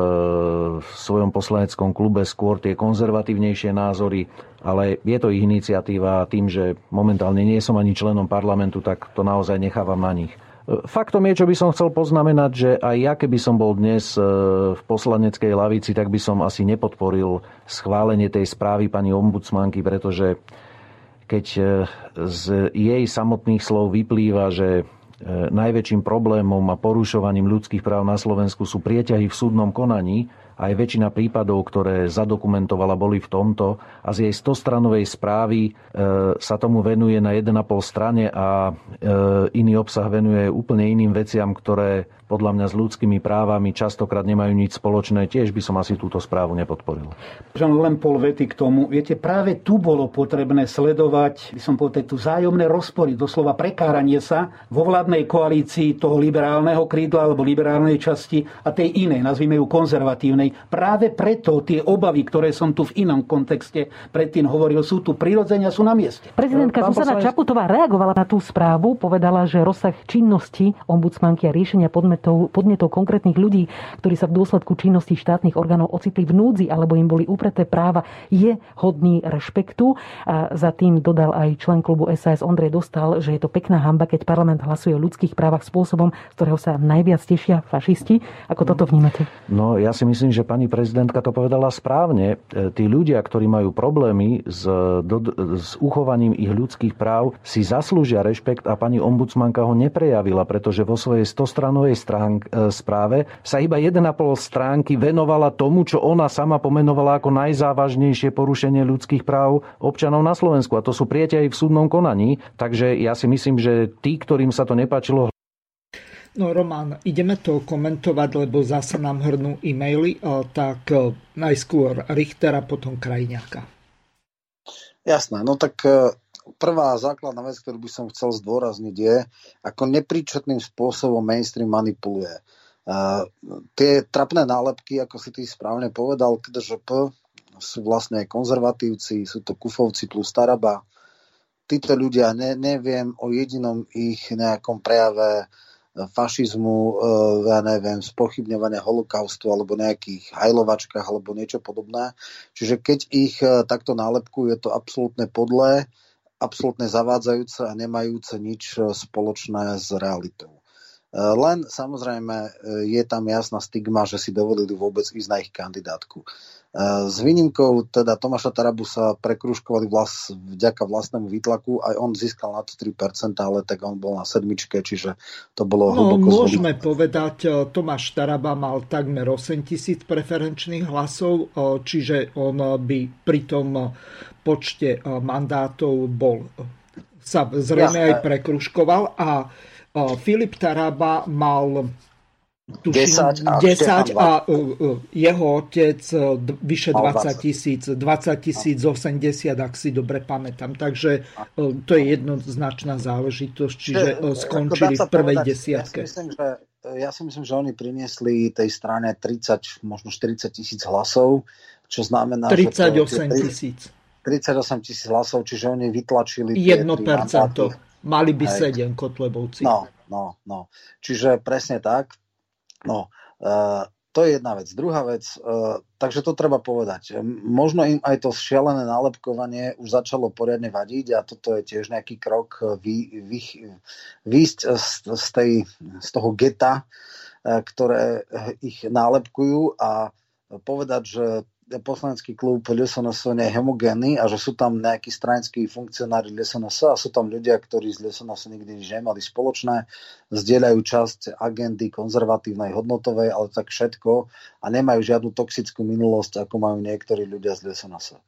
Speaker 9: v svojom poslaneckom klube skôr tie konzervatívnejšie názory, ale je to ich iniciatíva a tým, že momentálne nie som ani členom parlamentu, tak to naozaj nechávam na nich. E, faktom je, čo by som chcel poznamenať, že aj ja, keby som bol dnes e, v poslaneckej lavici, tak by som asi nepodporil schválenie tej správy pani ombudsmanky, pretože keď e, z jej samotných slov vyplýva, že e, najväčším problémom a porušovaním ľudských práv na Slovensku sú prieťahy v súdnom konaní, aj väčšina prípadov, ktoré zadokumentovala, boli v tomto a z jej 100-stranovej správy e, sa tomu venuje na 1,5 strane a iný obsah venuje úplne iným veciam, ktoré podľa mňa s ľudskými právami častokrát nemajú nič spoločné, tiež by som asi túto správu nepodporil.
Speaker 8: Žan, len pol vety k tomu. Viete, práve tu bolo potrebné sledovať, by som povedal, tu zájomné rozpory, doslova prekáranie sa vo vládnej koalícii toho liberálneho krídla alebo liberálnej časti a tej inej, nazvime ju konzervatívnej. Práve preto tie obavy, ktoré som tu v inom kontexte predtým hovoril, sú tu prirodzenia, sú na mieste.
Speaker 7: Prezidentka Zuzana poslanec... Čaputová reagovala na tú správu, povedala, že rozsah činnosti ombudsmanky a riešenia podme podnetov, podnetov konkrétnych ľudí, ktorí sa v dôsledku činnosti štátnych orgánov ocitli v núdzi alebo im boli upreté práva, je hodný rešpektu. A za tým dodal aj člen klubu SAS Ondrej Dostal, že je to pekná hamba, keď parlament hlasuje o ľudských právach spôsobom, z ktorého sa najviac tešia fašisti. Ako toto vnímate?
Speaker 9: No, ja si myslím, že pani prezidentka to povedala správne. E, tí ľudia, ktorí majú problémy s, do, s uchovaním ich ľudských práv, si zaslúžia rešpekt a pani ombudsmanka ho neprejavila, pretože vo svojej stostranovej stránk, e, správe sa iba 1,5 stránky venovala tomu, čo ona sama pomenovala ako najzávažnejšie porušenie ľudských práv občanov na Slovensku. A to sú aj v súdnom konaní. Takže ja si myslím, že tí, ktorým sa to nepačilo,
Speaker 1: No Roman, ideme to komentovať, lebo zase nám hrnú e-maily, tak e, najskôr Richtera, potom Krajňáka.
Speaker 2: Jasné, no tak e, prvá základná vec, ktorú by som chcel zdôrazniť je, ako nepríčetným spôsobom mainstream manipuluje. Uh, tie trapné nálepky, ako si ty správne povedal, KDŽP, sú vlastne konzervatívci, sú to kufovci plus Taraba. Títo ľudia, ne, neviem o jedinom ich nejakom prejave fašizmu, uh, ja neviem, spochybňovania holokaustu alebo nejakých hajlovačkách alebo niečo podobné. Čiže keď ich uh, takto nálepkujú, je to absolútne podlé absolútne zavádzajúce a nemajúce nič e, spoločné s realitou. E, len samozrejme e, je tam jasná stigma, že si dovolili vôbec ísť na ich kandidátku. S výnimkou teda Tomáša Tarabu sa prekruškovali vlas, vďaka vlastnému výtlaku, aj on získal na to 3%, ale tak on bol na sedmičke, čiže to bolo
Speaker 1: no, Môžeme zvoli. povedať, Tomáš Taraba mal takmer 8 tisíc preferenčných hlasov, čiže on by pri tom počte mandátov bol sa zrejme aj prekruškoval a Filip Taraba mal tuším, 10 a, 10 a uh, jeho otec uh, vyše 20 tisíc, 20 tisíc 80, ak si dobre pamätám. Takže to je jednoznačná záležitosť, čiže skončili v prvej desiatke.
Speaker 2: Ja si, myslím, že, ja si myslím, že oni priniesli tej strane 30, možno 40 tisíc hlasov, čo znamená,
Speaker 1: 38 tisíc.
Speaker 2: 38 tisíc hlasov, čiže oni vytlačili
Speaker 1: 1%. Mali by 7 Kotlebovci.
Speaker 2: No, no, no. Čiže presne tak. No, uh, to je jedna vec. Druhá vec, uh, takže to treba povedať. Možno im aj to šialené nálepkovanie už začalo poriadne vadiť a toto je tiež nejaký krok vy, vy, výjsť z, tej, z toho geta, ktoré ich nálepkujú a povedať, že poslanecký klub LSNS nie je homogénny a že sú tam nejakí stranickí funkcionári LSNS a sú tam ľudia, ktorí z LSNS nikdy nič nemali spoločné, zdieľajú časť agendy konzervatívnej, hodnotovej, ale tak všetko a nemajú žiadnu toxickú minulosť, ako majú niektorí ľudia z LSNS.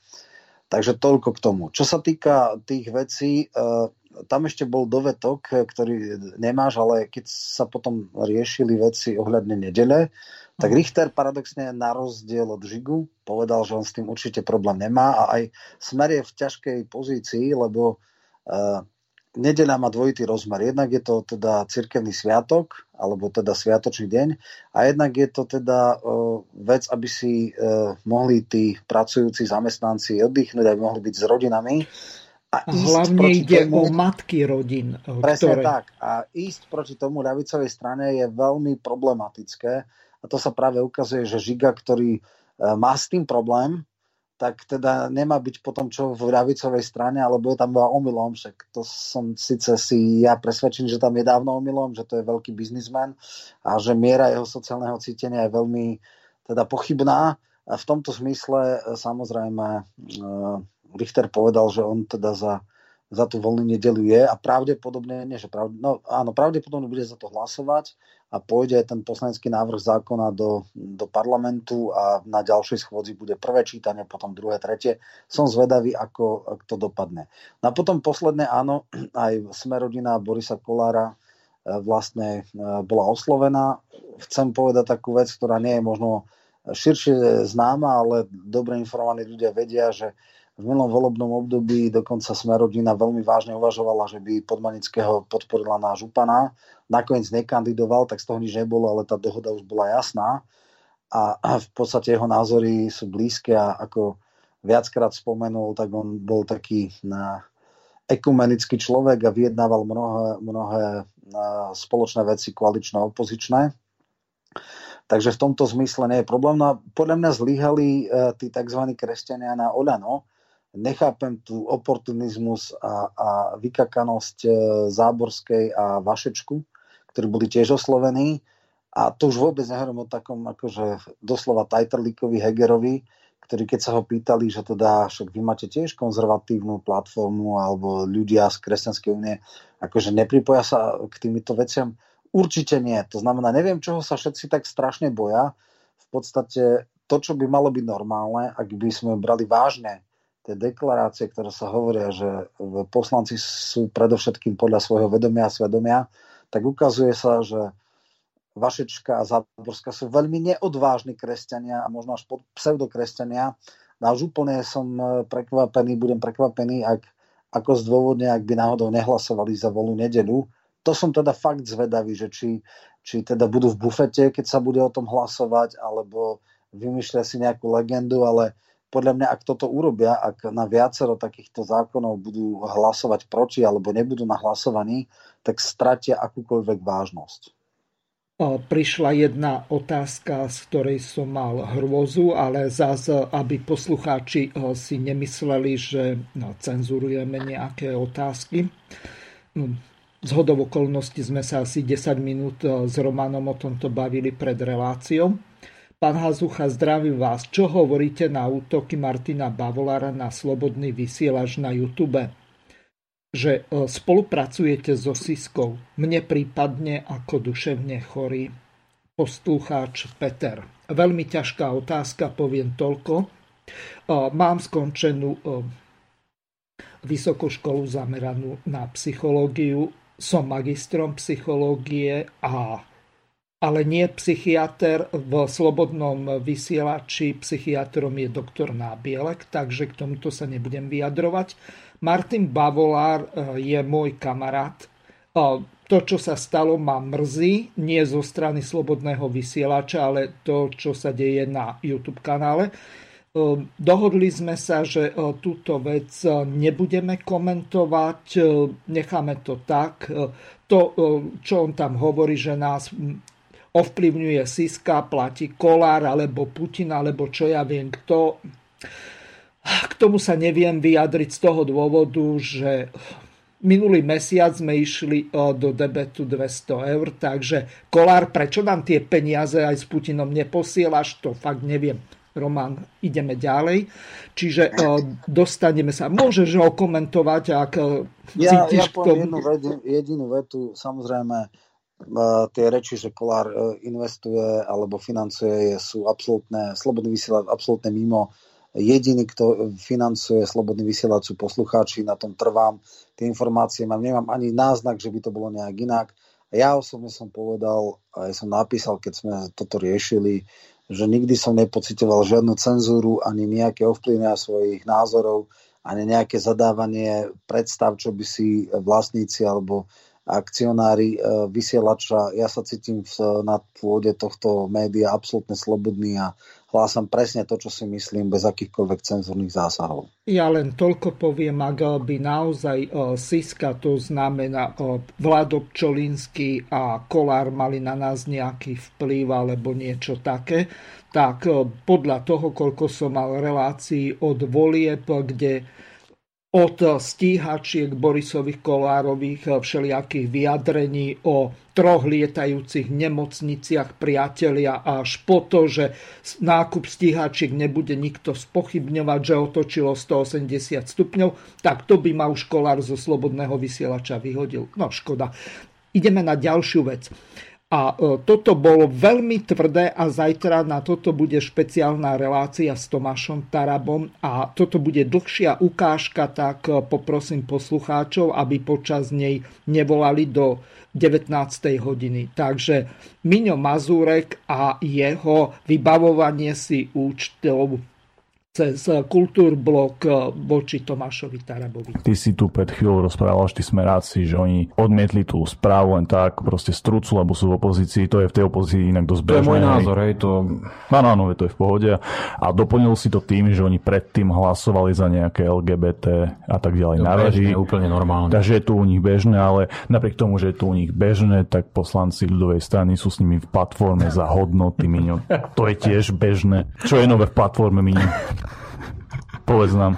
Speaker 2: Takže toľko k tomu. Čo sa týka tých vecí, eh, tam ešte bol dovetok, ktorý nemáš, ale keď sa potom riešili veci ohľadne nedele, tak. Richter paradoxne na rozdiel od Žigu povedal, že on s tým určite problém nemá a aj Smer je v ťažkej pozícii, lebo uh, nedeľa má dvojitý rozmer. Jednak je to teda cirkevný sviatok, alebo teda sviatočný deň, a jednak je to teda uh, vec, aby si uh, mohli tí pracujúci zamestnanci oddychnúť, aby mohli byť s rodinami.
Speaker 1: A, a hlavne ide tomu, o matky rodín.
Speaker 2: Presne ktoré... tak. A ísť proti tomu ľavicovej strane je veľmi problematické a to sa práve ukazuje, že Žiga, ktorý e, má s tým problém, tak teda nemá byť potom čo v ľavicovej strane, alebo je tam iba omylom, však to som síce si ja presvedčený, že tam je dávno omylom, že to je veľký biznismen a že miera jeho sociálneho cítenia je veľmi teda pochybná. A v tomto zmysle e, samozrejme e, Richter povedal, že on teda za za tú voľnú nedelu je a pravdepodobne, nie že pravde, no áno, pravdepodobne bude za to hlasovať a pôjde ten poslanecký návrh zákona do, do parlamentu a na ďalšej schôdzi bude prvé čítanie, potom druhé, tretie. Som zvedavý, ako, to dopadne. No a potom posledné, áno, aj smerodina Borisa Kolára e, vlastne e, bola oslovená. Chcem povedať takú vec, ktorá nie je možno širšie známa, ale dobre informovaní ľudia vedia, že v minulom volebnom období dokonca Smerodina veľmi vážne uvažovala, že by Podmanického podporila na župana. Nakoniec nekandidoval, tak z toho nič nebolo, ale tá dohoda už bola jasná. A, a v podstate jeho názory sú blízke a ako viackrát spomenul, tak on bol taký na ekumenický človek a vyjednával mnohé, mnohé spoločné veci koalično-opozičné. Takže v tomto zmysle nie je problém. No a podľa mňa zlyhali e, tí tzv. kresťania na Oľano, nechápem tu oportunizmus a, a vykakanosť e, Záborskej a Vašečku, ktorí boli tiež oslovení. A to už vôbec nehovorím o takom akože doslova Tajterlíkovi Hegerovi, ktorí keď sa ho pýtali, že teda však vy máte tiež konzervatívnu platformu alebo ľudia z Kresťanskej únie, akože nepripoja sa k týmito veciam. Určite nie. To znamená, neviem, čoho sa všetci tak strašne boja. V podstate to, čo by malo byť normálne, ak by sme brali vážne tie deklarácie, ktoré sa hovoria, že poslanci sú predovšetkým podľa svojho vedomia a svedomia, tak ukazuje sa, že Vašečka a Záborská sú veľmi neodvážni kresťania a možno až pseudokresťania. Už úplne som e, prekvapený, budem prekvapený, ak, ako zdôvodne, ak by náhodou nehlasovali za volú nedelu. To som teda fakt zvedavý, že či, či teda budú v bufete, keď sa bude o tom hlasovať, alebo vymýšľa si nejakú legendu, ale podľa mňa, ak toto urobia, ak na viacero takýchto zákonov budú hlasovať proti alebo nebudú na hlasovaní, tak stratia akúkoľvek vážnosť.
Speaker 1: Prišla jedna otázka, z ktorej som mal hrôzu, ale zase, aby poslucháči si nemysleli, že no, cenzurujeme nejaké otázky. Hm, z hodov okolností sme sa asi 10 minút s Romanom o tomto bavili pred reláciou. Pán Hazucha, zdravím vás. Čo hovoríte na útoky Martina Bavolára na slobodný vysielač na YouTube? Že e, spolupracujete so Siskou. Mne prípadne ako duševne chorý poslúcháč Peter. Veľmi ťažká otázka, poviem toľko. E, mám skončenú e, vysokú školu zameranú na psychológiu. Som magistrom psychológie a ale nie psychiatr. V slobodnom vysielači psychiatrom je doktor Nábielek, takže k tomuto sa nebudem vyjadrovať. Martin Bavolár e, je môj kamarát. E, to, čo sa stalo, ma mrzí, nie zo strany slobodného vysielača, ale to, čo sa deje na YouTube kanále. E, dohodli sme sa, že túto vec nebudeme komentovať, necháme to tak. To, čo on tam hovorí, že nás ovplyvňuje Siska, platí Kolár alebo Putin alebo čo ja viem kto. K tomu sa neviem vyjadriť z toho dôvodu, že minulý mesiac sme išli do debetu 200 eur, takže Kolár, prečo nám tie peniaze aj s Putinom neposielaš, to fakt neviem. Roman, ideme ďalej. Čiže dostaneme sa. Môžeš ho komentovať, ak
Speaker 2: ja, ja poviem jednu vedu, jedinú vetu. Samozrejme, tie reči, že Kolár investuje alebo financuje, sú absolútne, slobodný vysielač absolútne mimo jediný, kto financuje Slobodný vysielač sú poslucháči, na tom trvám. Tie informácie mám, nemám ani náznak, že by to bolo nejak inak. Ja osobne som povedal, a ja som napísal, keď sme toto riešili, že nikdy som nepocitoval žiadnu cenzúru ani nejaké ovplyvnenia svojich názorov, ani nejaké zadávanie predstav, čo by si vlastníci alebo akcionári e, vysielača. Ja sa cítim v, na pôde tohto média absolútne slobodný a hlásam presne to, čo si myslím, bez akýchkoľvek cenzúrnych zásahov.
Speaker 1: Ja len toľko poviem, ak by naozaj e, Siska, to znamená e, Vlado Pčolinský a Kolár mali na nás nejaký vplyv alebo niečo také, tak podľa toho, koľko som mal relácií od volieb, kde od stíhačiek Borisových Kolárových eh, všelijakých vyjadrení o troch lietajúcich nemocniciach priatelia až po to, že nákup stíhačiek nebude nikto spochybňovať, že otočilo 180 stupňov, tak to by ma už Kolár zo Slobodného vysielača vyhodil. No škoda. Ideme na ďalšiu vec. A e, toto bolo veľmi tvrdé a zajtra na toto bude špeciálna relácia s Tomášom Tarabom a toto bude dlhšia ukážka, tak e, poprosím poslucháčov, aby počas nej nevolali do 19. hodiny. Takže Miňo Mazúrek a jeho vybavovanie si účtov cez kultúrblok eh, voči Tomášovi Tarabovi.
Speaker 10: Ty si tu pred chvíľou rozprával, že tí smeráci, že oni odmietli tú správu len tak, proste strúcu, lebo sú v opozícii, to je v tej opozícii inak dosť bežné.
Speaker 11: To je môj názor, hej, to...
Speaker 10: Áno, áno, to je v pohode. A doplnil si to tým, že oni predtým hlasovali za nejaké LGBT a tak ďalej.
Speaker 11: To bežné, úplne normálne.
Speaker 10: Takže je to u nich bežné, ale napriek tomu, že je to u nich bežné, tak poslanci ľudovej strany sú s nimi v platforme za hodnoty, Miňo. To je tiež bežné. Čo je nové v platforme, Miňo? Povedz nám.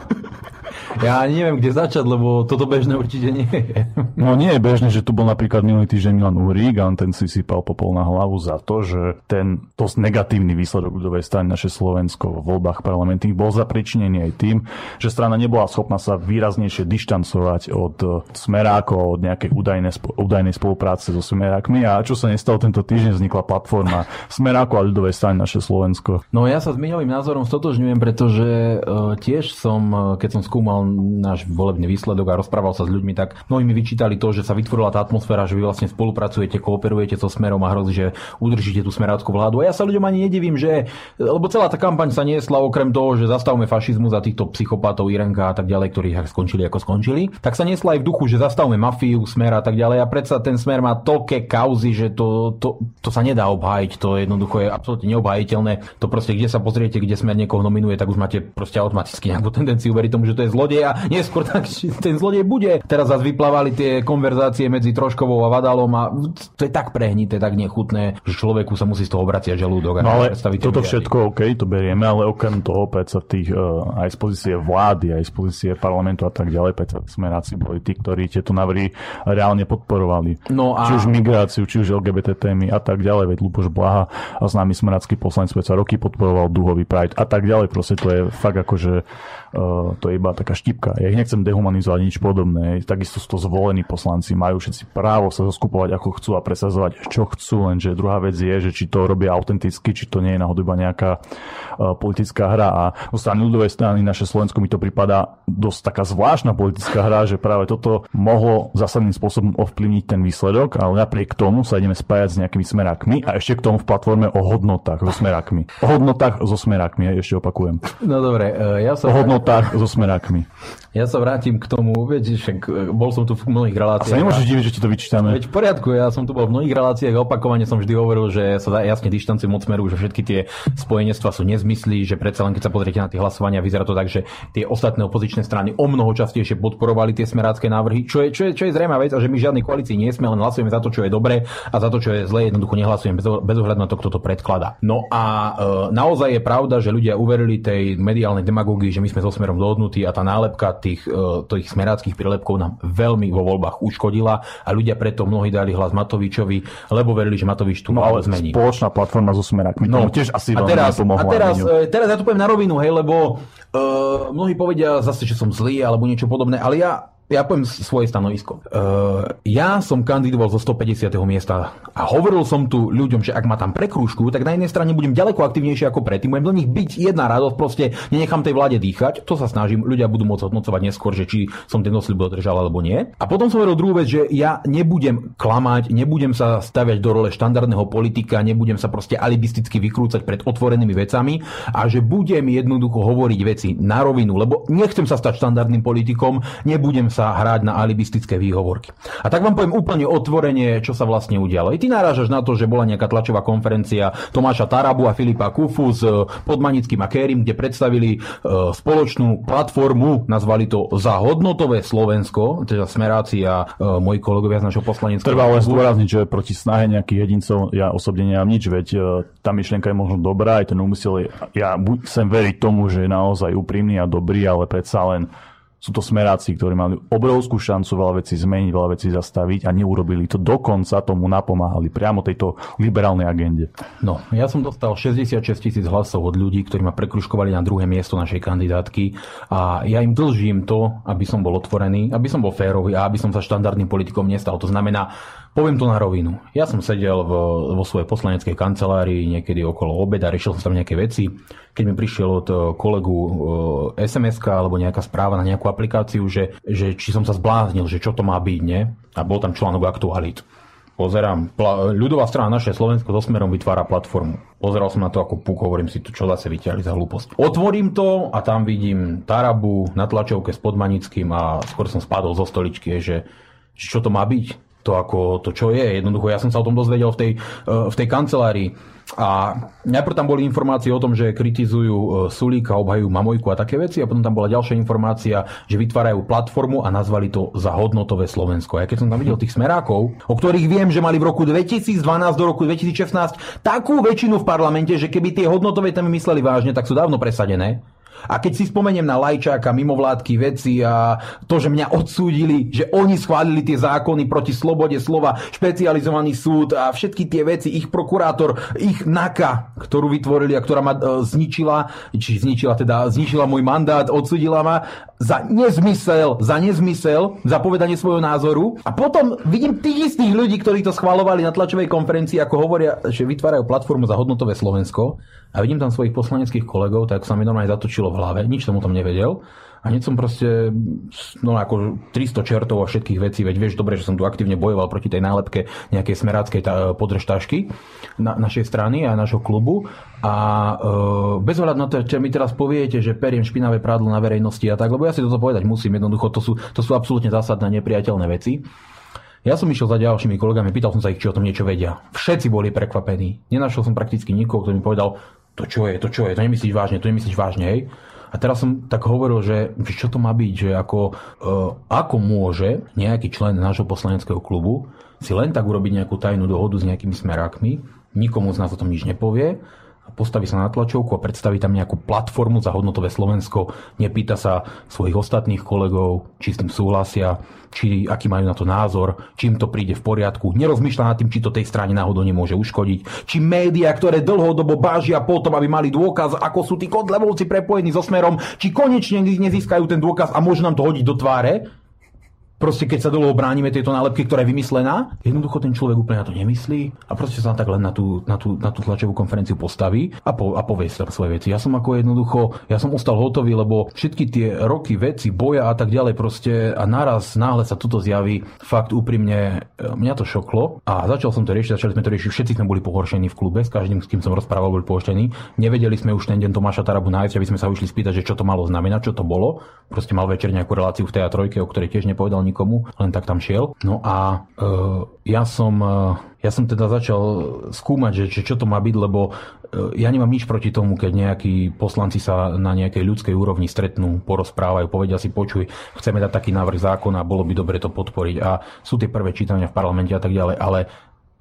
Speaker 11: Ja ani neviem, kde začať, lebo toto bežné určite nie je.
Speaker 10: No nie je bežné, že tu bol napríklad minulý týždeň Milan Uhrík a on ten si sypal popol na hlavu za to, že ten dosť negatívny výsledok ľudovej strany naše Slovensko v voľbách parlamentných bol zapričinený aj tým, že strana nebola schopná sa výraznejšie dištancovať od smerákov, od nejakej údajnej, údajnej spolupráce so smerákmi a čo sa nestalo tento týždeň, vznikla platforma smerákov a ľudovej strany naše Slovensko.
Speaker 11: No ja sa s Miňovým názorom stotožňujem, pretože uh, tiež som, e, keď som skúmal náš volebný výsledok a rozprával sa s ľuďmi, tak mnohí mi vyčítali to, že sa vytvorila tá atmosféra, že vy vlastne spolupracujete, kooperujete so smerom a hrozí, že udržíte tú smeráckú vládu. A ja sa ľuďom ani nedivím, že lebo celá tá kampaň sa niesla okrem toho, že zastavme fašizmus a týchto psychopatov Irenka a tak ďalej, ktorí skončili ako skončili, tak sa niesla aj v duchu, že zastavme mafiu, smer a tak ďalej. A predsa ten smer má toľké kauzy, že to, to, to sa nedá obhájiť, to jednoducho je absolútne neobhajiteľné. To proste, kde sa pozriete, kde smer niekoho nominuje, tak už máte proste automaticky nejakú tendenciu veriť tomu, že to je zlodej a neskôr tak ten zlodej bude. Teraz zase vyplávali tie konverzácie medzi Troškovou a Vadalom a to je tak prehnité, tak nechutné, že človeku sa musí z toho obraciať žalúdok.
Speaker 10: No ale toto všetko OK, to berieme, ale okrem toho sa tých uh, aj z pozície vlády, aj z pozície parlamentu a tak ďalej, sa smeráci boli tí, ktorí tieto návrhy reálne podporovali. No a... Či už migráciu, či už LGBT témy a tak ďalej, veď Luboš Blaha a známy smerácky poslanec sa roky podporoval duhový Pride a tak ďalej, proste to je fakt akože uh, to je iba taká štipka. Ja ich nechcem dehumanizovať nič podobné. Takisto sú to zvolení poslanci, majú všetci právo sa zoskupovať ako chcú a presazovať čo chcú, lenže druhá vec je, že či to robia autenticky, či to nie je náhodou iba nejaká uh, politická hra. A zo strany ľudovej strany naše Slovensko mi to prípada dosť taká zvláštna politická hra, že práve toto mohlo zásadným spôsobom ovplyvniť ten výsledok, ale napriek tomu sa ideme spájať s nejakými smerákmi a ešte k tomu v platforme o hodnotách so smerákmi. O hodnotách so smerákmi, ja ešte opakujem.
Speaker 11: No dobre, e, ja
Speaker 10: sa... O hodnotách so smerákmi.
Speaker 11: Ja sa vrátim k tomu, viete, však e, bol som tu v mnohých reláciách.
Speaker 10: A sa nemôžeš diviť, že ti to vyčítame.
Speaker 11: Veď v poriadku, ja som tu bol v mnohých reláciách a opakovane som vždy hovoril, že sa dá jasne dištancujem od smeru, že všetky tie spojenectva sú nezmysly, že predsa len keď sa pozriete na tie hlasovania, vyzerá to tak, že tie ostatné opozičné strany o mnoho častejšie podporovali tie smerácké návrhy, čo je, čo je, čo je zrejme vec a že my žiadnej koalícii nie sme, len hlasujeme za to, čo je dobré a za to, čo je zlé, jednoducho nehlasujem bez, bez ohľadu na to, kto to predkladá. No a e, naozaj je pravda, že ľudia uverili tej mediálnej demagógii, že my sme so smerom dohodnutí a tá nálepka tých, e, tých smeráckých prílepkov nám veľmi vo voľbách uškodila a ľudia preto mnohí dali hlas Matovičovi, lebo verili, že Matovič tu
Speaker 10: no, ale zmení. spoločná platforma so smerákmi no, tiež asi
Speaker 11: a teraz, a teraz, e, teraz ja tu poviem na rovinu, hej, lebo uh, mnohí povedia zase, že som zlý alebo niečo podobné, ale ja ja poviem svoje stanovisko. Uh, ja som kandidoval zo 150. miesta a hovoril som tu ľuďom, že ak ma tam prekrúžku, tak na jednej strane budem ďaleko aktivnejší ako predtým, budem do nich byť jedna radosť, proste nenechám tej vláde dýchať, to sa snažím, ľudia budú môcť hodnocovať neskôr, že či som ten doslib dodržal alebo nie. A potom som hovoril druhú vec, že ja nebudem klamať, nebudem sa staviať do role štandardného politika, nebudem sa proste alibisticky vykrúcať pred otvorenými vecami a že budem jednoducho hovoriť veci na rovinu, lebo nechcem sa stať štandardným politikom, nebudem sa hrať na alibistické výhovorky. A tak vám poviem úplne otvorenie, čo sa vlastne udialo. I ty narážaš na to, že bola nejaká tlačová konferencia Tomáša Tarabu a Filipa Kufu s e, Podmanickým a Kérim, kde predstavili e, spoločnú platformu, nazvali to za hodnotové Slovensko, teda smeráci a e, moji kolegovia z našho poslaneckého.
Speaker 10: Treba len zdôrazniť, že proti snahe nejakých jedincov ja osobne nemám nič, veď tá myšlienka je možno dobrá, aj ten úmysel je, ja chcem veriť tomu, že je naozaj úprimný a dobrý, ale predsa len sú to smeráci, ktorí mali obrovskú šancu veľa vecí zmeniť, veľa vecí zastaviť a neurobili to. Dokonca tomu napomáhali priamo tejto liberálnej agende.
Speaker 11: No, ja som dostal 66 tisíc hlasov od ľudí, ktorí ma prekruškovali na druhé miesto našej kandidátky a ja im dlžím to, aby som bol otvorený, aby som bol férový a aby som sa štandardným politikom nestal. To znamená, Poviem to na rovinu. Ja som sedel v, vo svojej poslaneckej kancelárii niekedy okolo obeda, riešil som tam nejaké veci. Keď mi prišiel od eh, kolegu eh, sms alebo nejaká správa na nejakú aplikáciu, že, že či som sa zbláznil, že čo to má byť, nie? A bol tam článok aktualit. Pozerám, pla- ľudová strana naše Slovensko so smerom vytvára platformu. Pozeral som na to ako puk, hovorím si, to čo zase vyťahli za hlúposť. Otvorím to a tam vidím Tarabu na tlačovke s Podmanickým a skôr som spadol zo stoličky, že čo to má byť to ako to, čo je. Jednoducho, ja som sa o tom dozvedel v tej, e, v tej kancelárii. A najprv tam boli informácie o tom, že kritizujú e, Sulíka, obhajujú Mamojku a také veci a potom tam bola ďalšia informácia, že vytvárajú platformu a nazvali to za hodnotové Slovensko. A keď som tam videl tých smerákov, o ktorých viem, že mali v roku 2012 do roku 2016 takú väčšinu v parlamente, že keby tie hodnotové témy mysleli vážne, tak sú dávno presadené. A keď si spomeniem na Lajčáka, mimovládky veci a to, že mňa odsúdili, že oni schválili tie zákony proti slobode slova, špecializovaný súd a všetky tie veci, ich prokurátor, ich NAKA, ktorú vytvorili a ktorá ma e, zničila, či zničila teda, zničila môj mandát, odsúdila ma za nezmysel, za nezmysel, za povedanie svojho názoru. A potom vidím tých istých ľudí, ktorí to schvalovali na tlačovej konferencii, ako hovoria, že vytvárajú platformu za hodnotové Slovensko a vidím tam svojich poslaneckých kolegov, tak sa mi normálne zatočilo v hlave, nič som o tom nevedel. A hneď som proste, no ako 300 čertov a všetkých vecí, veď vieš dobre, že som tu aktívne bojoval proti tej nálepke nejakej smeráckej podržtašky na, našej strany a našho klubu. A e, bez ohľadu na to, čo mi teraz poviete, že periem špinavé prádlo na verejnosti a tak, lebo ja si toto povedať musím, jednoducho to sú, to sú absolútne zásadné nepriateľné veci. Ja som išiel za ďalšími kolegami, pýtal som sa ich, či o tom niečo vedia. Všetci boli prekvapení. Nenašiel som prakticky nikoho, kto mi povedal, to čo je, to čo je, to nemyslíš vážne, to nemyslíš vážne, hej. A teraz som tak hovoril, že, čo to má byť, že ako, uh, ako môže nejaký člen nášho poslaneckého klubu si len tak urobiť nejakú tajnú dohodu s nejakými smerákmi, nikomu z nás o tom nič nepovie postaví sa na tlačovku a predstaví tam nejakú platformu za hodnotové Slovensko, nepýta sa svojich ostatných kolegov, či s tým súhlasia, či aký majú na to názor, či im to príde v poriadku, nerozmýšľa nad tým, či to tej strane náhodou nemôže uškodiť, či médiá, ktoré dlhodobo bážia potom, aby mali dôkaz, ako sú tí kodlevovci prepojení so smerom, či konečne nezískajú ten dôkaz a môžu nám to hodiť do tváre, proste keď sa dlho bránime tejto nálepky, ktorá je vymyslená, jednoducho ten človek úplne na to nemyslí a proste sa tak len na tú, na tú, na tú tlačovú konferenciu postaví a, po, a povie sa svoje veci. Ja som ako jednoducho, ja som ostal hotový, lebo všetky tie roky, veci, boja a tak ďalej proste a naraz náhle sa toto zjaví, fakt úprimne e, mňa to šoklo a začal som to riešiť, začali sme to riešiť, všetci sme boli pohoršení v klube, s každým, s kým som rozprával, boli pohoršení. Nevedeli sme už ten deň Tomáša Tarabu nájsť, aby sme sa ušli spýtať, že čo to malo znamenať, čo to bolo. Proste mal večer nejakú reláciu v teatrojke, o ktorej tiež nepovedal nikomu, len tak tam šiel. No a e, ja som e, ja som teda začal skúmať, že, že čo to má byť, lebo e, ja nemám nič proti tomu, keď nejakí poslanci sa na nejakej ľudskej úrovni stretnú, porozprávajú, povedia si, počuj, chceme dať taký návrh zákona, bolo by dobre to podporiť. A sú tie prvé čítania v parlamente a tak ďalej, ale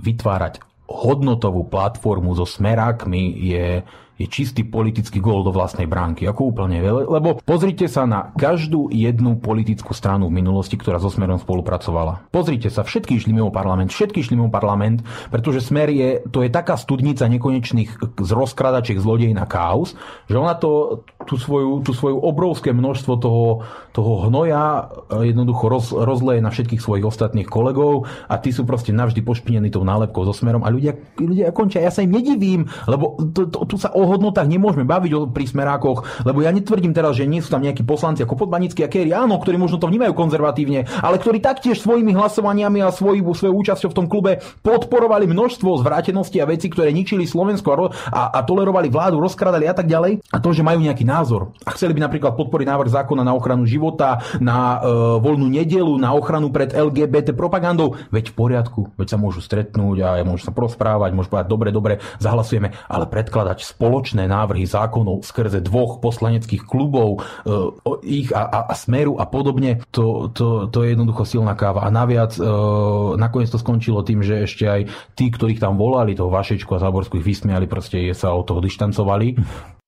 Speaker 11: vytvárať hodnotovú platformu so smerákmi je, je čistý politický gól do vlastnej bránky. Ako úplne. Lebo pozrite sa na každú jednu politickú stranu v minulosti, ktorá so Smerom spolupracovala. Pozrite sa, všetky išli mimo parlament, všetky išli mimo parlament, pretože Smer je, to je taká studnica nekonečných z rozkradačiek zlodej na chaos, že ona to, tú svoju, tú svoju obrovské množstvo toho, toho hnoja e, jednoducho roz, rozleje na všetkých svojich ostatných kolegov a tí sú proste navždy pošpinení tou nálepkou so Smerom a ľudia, ľudia končia. Ja sa im nedivím, lebo to, to, tu sa o hodnotách nemôžeme baviť o, pri smerákoch, lebo ja netvrdím teraz, že nie sú tam nejakí poslanci ako Podbanický a Kerry, áno, ktorí možno to vnímajú konzervatívne, ale ktorí taktiež svojimi hlasovaniami a svoj, svojou účasťou v tom klube podporovali množstvo zvrátenosti a veci, ktoré ničili Slovensko a, a, tolerovali vládu, rozkradali a tak ďalej. A to, že majú nejaký názor a chceli by napríklad podporiť návrh zákona na ochranu života, na e, voľnú nedelu, na ochranu pred LGBT propagandou, veď v poriadku, veď sa môžu stretnúť a môžu sa prosprávať, môžu povedať, dobre, dobre, zahlasujeme, ale predkladať spoločné návrhy zákonov skrze dvoch poslaneckých klubov, e, ich a, a, a smeru a podobne, to, to, to je jednoducho silná káva. A naviac e, nakoniec to skončilo tým, že ešte aj tí, ktorých tam volali, toho Vašečku a Záborskú ich vysmiali, proste sa od toho dištancovali.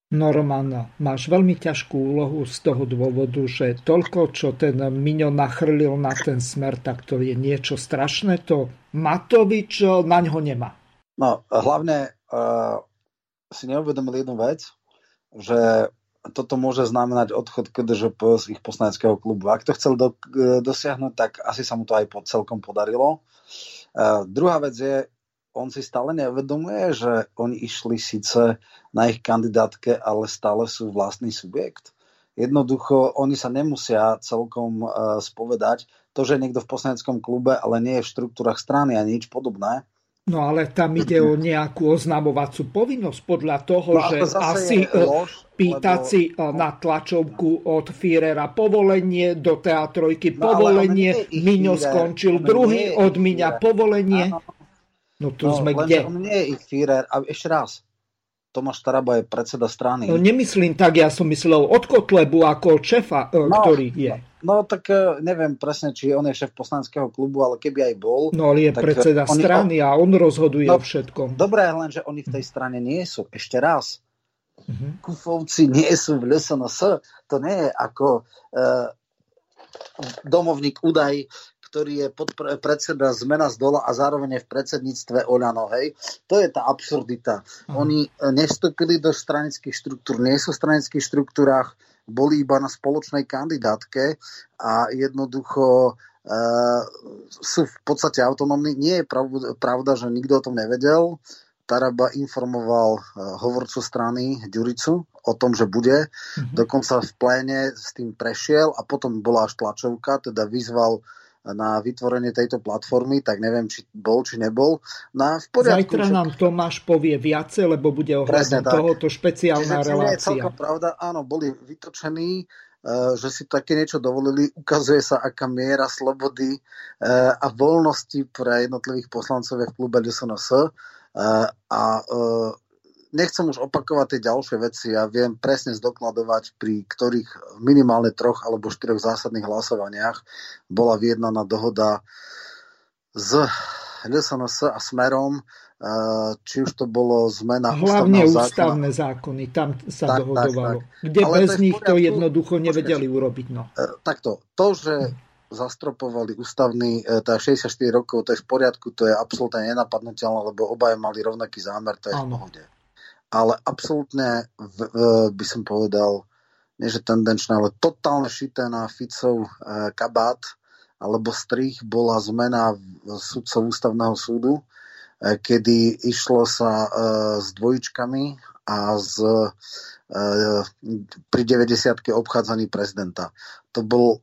Speaker 1: Norman, máš veľmi ťažkú úlohu z toho dôvodu, že toľko, čo ten Miňo nachrlil na ten smer, tak to je niečo strašné. To Matovič na ňo nemá.
Speaker 2: No, hlavne uh, si neuvedomili jednu vec, že toto môže znamenať odchod KDŽP z ich poslaneckého klubu. Ak to chcel do, dosiahnuť, tak asi sa mu to aj pod celkom podarilo. Uh, druhá vec je, on si stále neuvedomuje, že oni išli síce na ich kandidátke, ale stále sú vlastný subjekt. Jednoducho, oni sa nemusia celkom uh, spovedať. To, že je niekto v poslaneckom klube, ale nie je v štruktúrach strany a nič podobné,
Speaker 1: No ale tam ide o nejakú oznamovacú povinnosť podľa toho, no, že asi e, lož, pýtať lebo... si e, na tlačovku od Führera povolenie, do teatrojky no, povolenie, Miňo skončil druhý, od Miňa povolenie. Áno. No tu no, sme kde?
Speaker 2: On nie je ich Führer. A ešte raz, Tomáš Taraba je predseda strany.
Speaker 1: No nemyslím tak, ja som myslel od Kotlebu ako od šefa, e, no, ktorý je.
Speaker 2: No tak e, neviem presne, či on je šéf poslaneckého klubu, ale keby aj bol.
Speaker 1: No ale je e, predseda oni, strany a on rozhoduje no, o všetkom.
Speaker 2: Dobré, len že oni v tej strane nie sú. Ešte raz. Uh-huh. Kufovci nie sú v LSNS. To nie je ako uh, domovník údaj, ktorý je pod predseda zmena z dola a zároveň je v predsedníctve Oľano. Hej. To je tá absurdita. Uh-huh. Oni nevstúpili do stranických štruktúr, nie sú v stranických štruktúrách, boli iba na spoločnej kandidátke a jednoducho e, sú v podstate autonómni. Nie je pravda, že nikto o tom nevedel. Taraba informoval e, hovorcu strany Ďuricu o tom, že bude. Mm-hmm. Dokonca v pléne s tým prešiel a potom bola až tlačovka, teda vyzval na vytvorenie tejto platformy, tak neviem, či bol, či nebol. No v
Speaker 1: poriadku, Zajtra však... nám Tomáš povie viacej, lebo bude ohľadom tohoto špeciálna Čiže, relácia. Je
Speaker 2: pravda, áno, boli vytočení, eh, že si také niečo dovolili. Ukazuje sa, aká miera slobody eh, a voľnosti pre jednotlivých poslancov v klube DSNS. Eh, a nechcem už opakovať tie ďalšie veci. Ja viem presne zdokladovať, pri ktorých minimálne troch alebo štyroch zásadných hlasovaniach bola vyjednaná dohoda s LSNS a Smerom, eh, či už to bolo zmena
Speaker 1: Hlavne ústavné zákony, tam sa tak, dohodovalo. Tak, tak. Kde Ale bez nich to jednoducho nevedeli urobiť. No.
Speaker 2: Eh, takto, to, že zastropovali ústavný, eh, tá 64 rokov, to je v poriadku, to je absolútne nenapadnutelné, lebo obaja mali rovnaký zámer, to je Áno. v pohode ale absolútne by som povedal, nie že tendenčné, ale totálne šité na Ficov e, kabát alebo strich bola zmena sudcov ústavného súdu, e, kedy išlo sa e, s dvojičkami a z, pri 90 obchádzaní prezidenta. To bol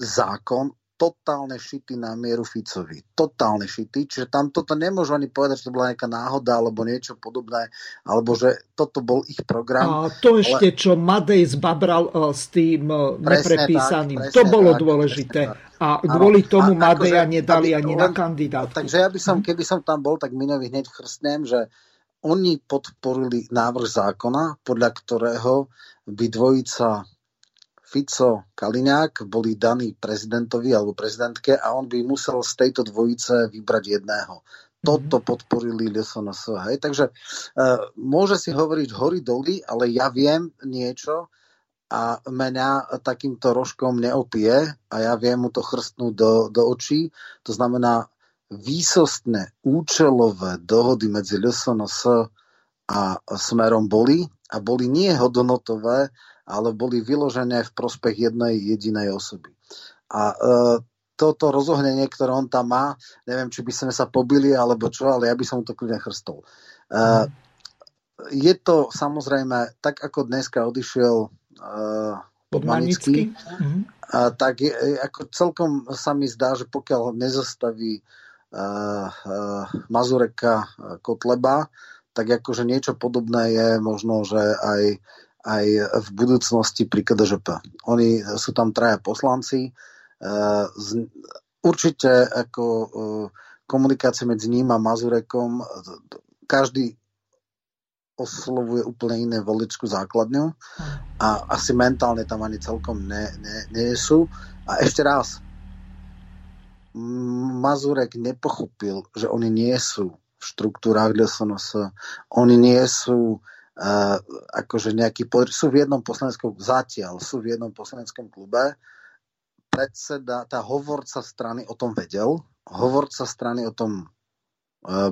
Speaker 2: zákon totálne šity na mieru Ficovi. Totálne šity, čiže tam toto nemôžu ani povedať, že to bola nejaká náhoda alebo niečo podobné, alebo že toto bol ich program.
Speaker 1: A to ešte, ale... čo Madej zbabral uh, s tým uh, neprepísaným, tak, to bolo tak, dôležité. A kvôli tomu a, Madeja akože, nedali ani len, na kandidát.
Speaker 2: Takže ja by som, keby som tam bol, tak Minovi hneď chrstnem, že oni podporili návrh zákona, podľa ktorého by dvojica Fico, Kaliňák boli daní prezidentovi alebo prezidentke a on by musel z tejto dvojice vybrať jedného. toto podporili LSNS. Hej? Takže uh, môže si hovoriť hory doly, ale ja viem niečo a mňa takýmto rožkom neopie a ja viem mu to chrstnúť do, do očí. To znamená výsostné účelové dohody medzi LSNS a smerom boli a boli nie hodnotové, ale boli vyložené v prospech jednej jedinej osoby. A uh, toto rozohnenie, ktoré on tam má, neviem, či by sme sa pobili alebo čo, ale ja by som mu to kľudne chrstol. Uh, je to samozrejme, tak ako dneska odišiel uh, Podmanický, mm-hmm. uh, tak je, ako celkom sa mi zdá, že pokiaľ nezastaví uh, uh, Mazureka Kotleba, tak akože niečo podobné je možno, že aj, aj v budúcnosti pri KDŽP. Oni sú tam traja poslanci, Eh, určite ako eh, komunikácia medzi ním a Mazurekom, každý oslovuje úplne iné voličskú základňu a asi mentálne tam ani celkom ne, ne, nie sú. A ešte raz, Mazurek nepochopil, že oni nie sú v štruktúrách DSNS, oni nie sú uh, akože nejaký, sú v jednom poslaneckom, zatiaľ sú v jednom poslaneckom klube, predseda, tá hovorca strany o tom vedel, hovorca strany o tom e,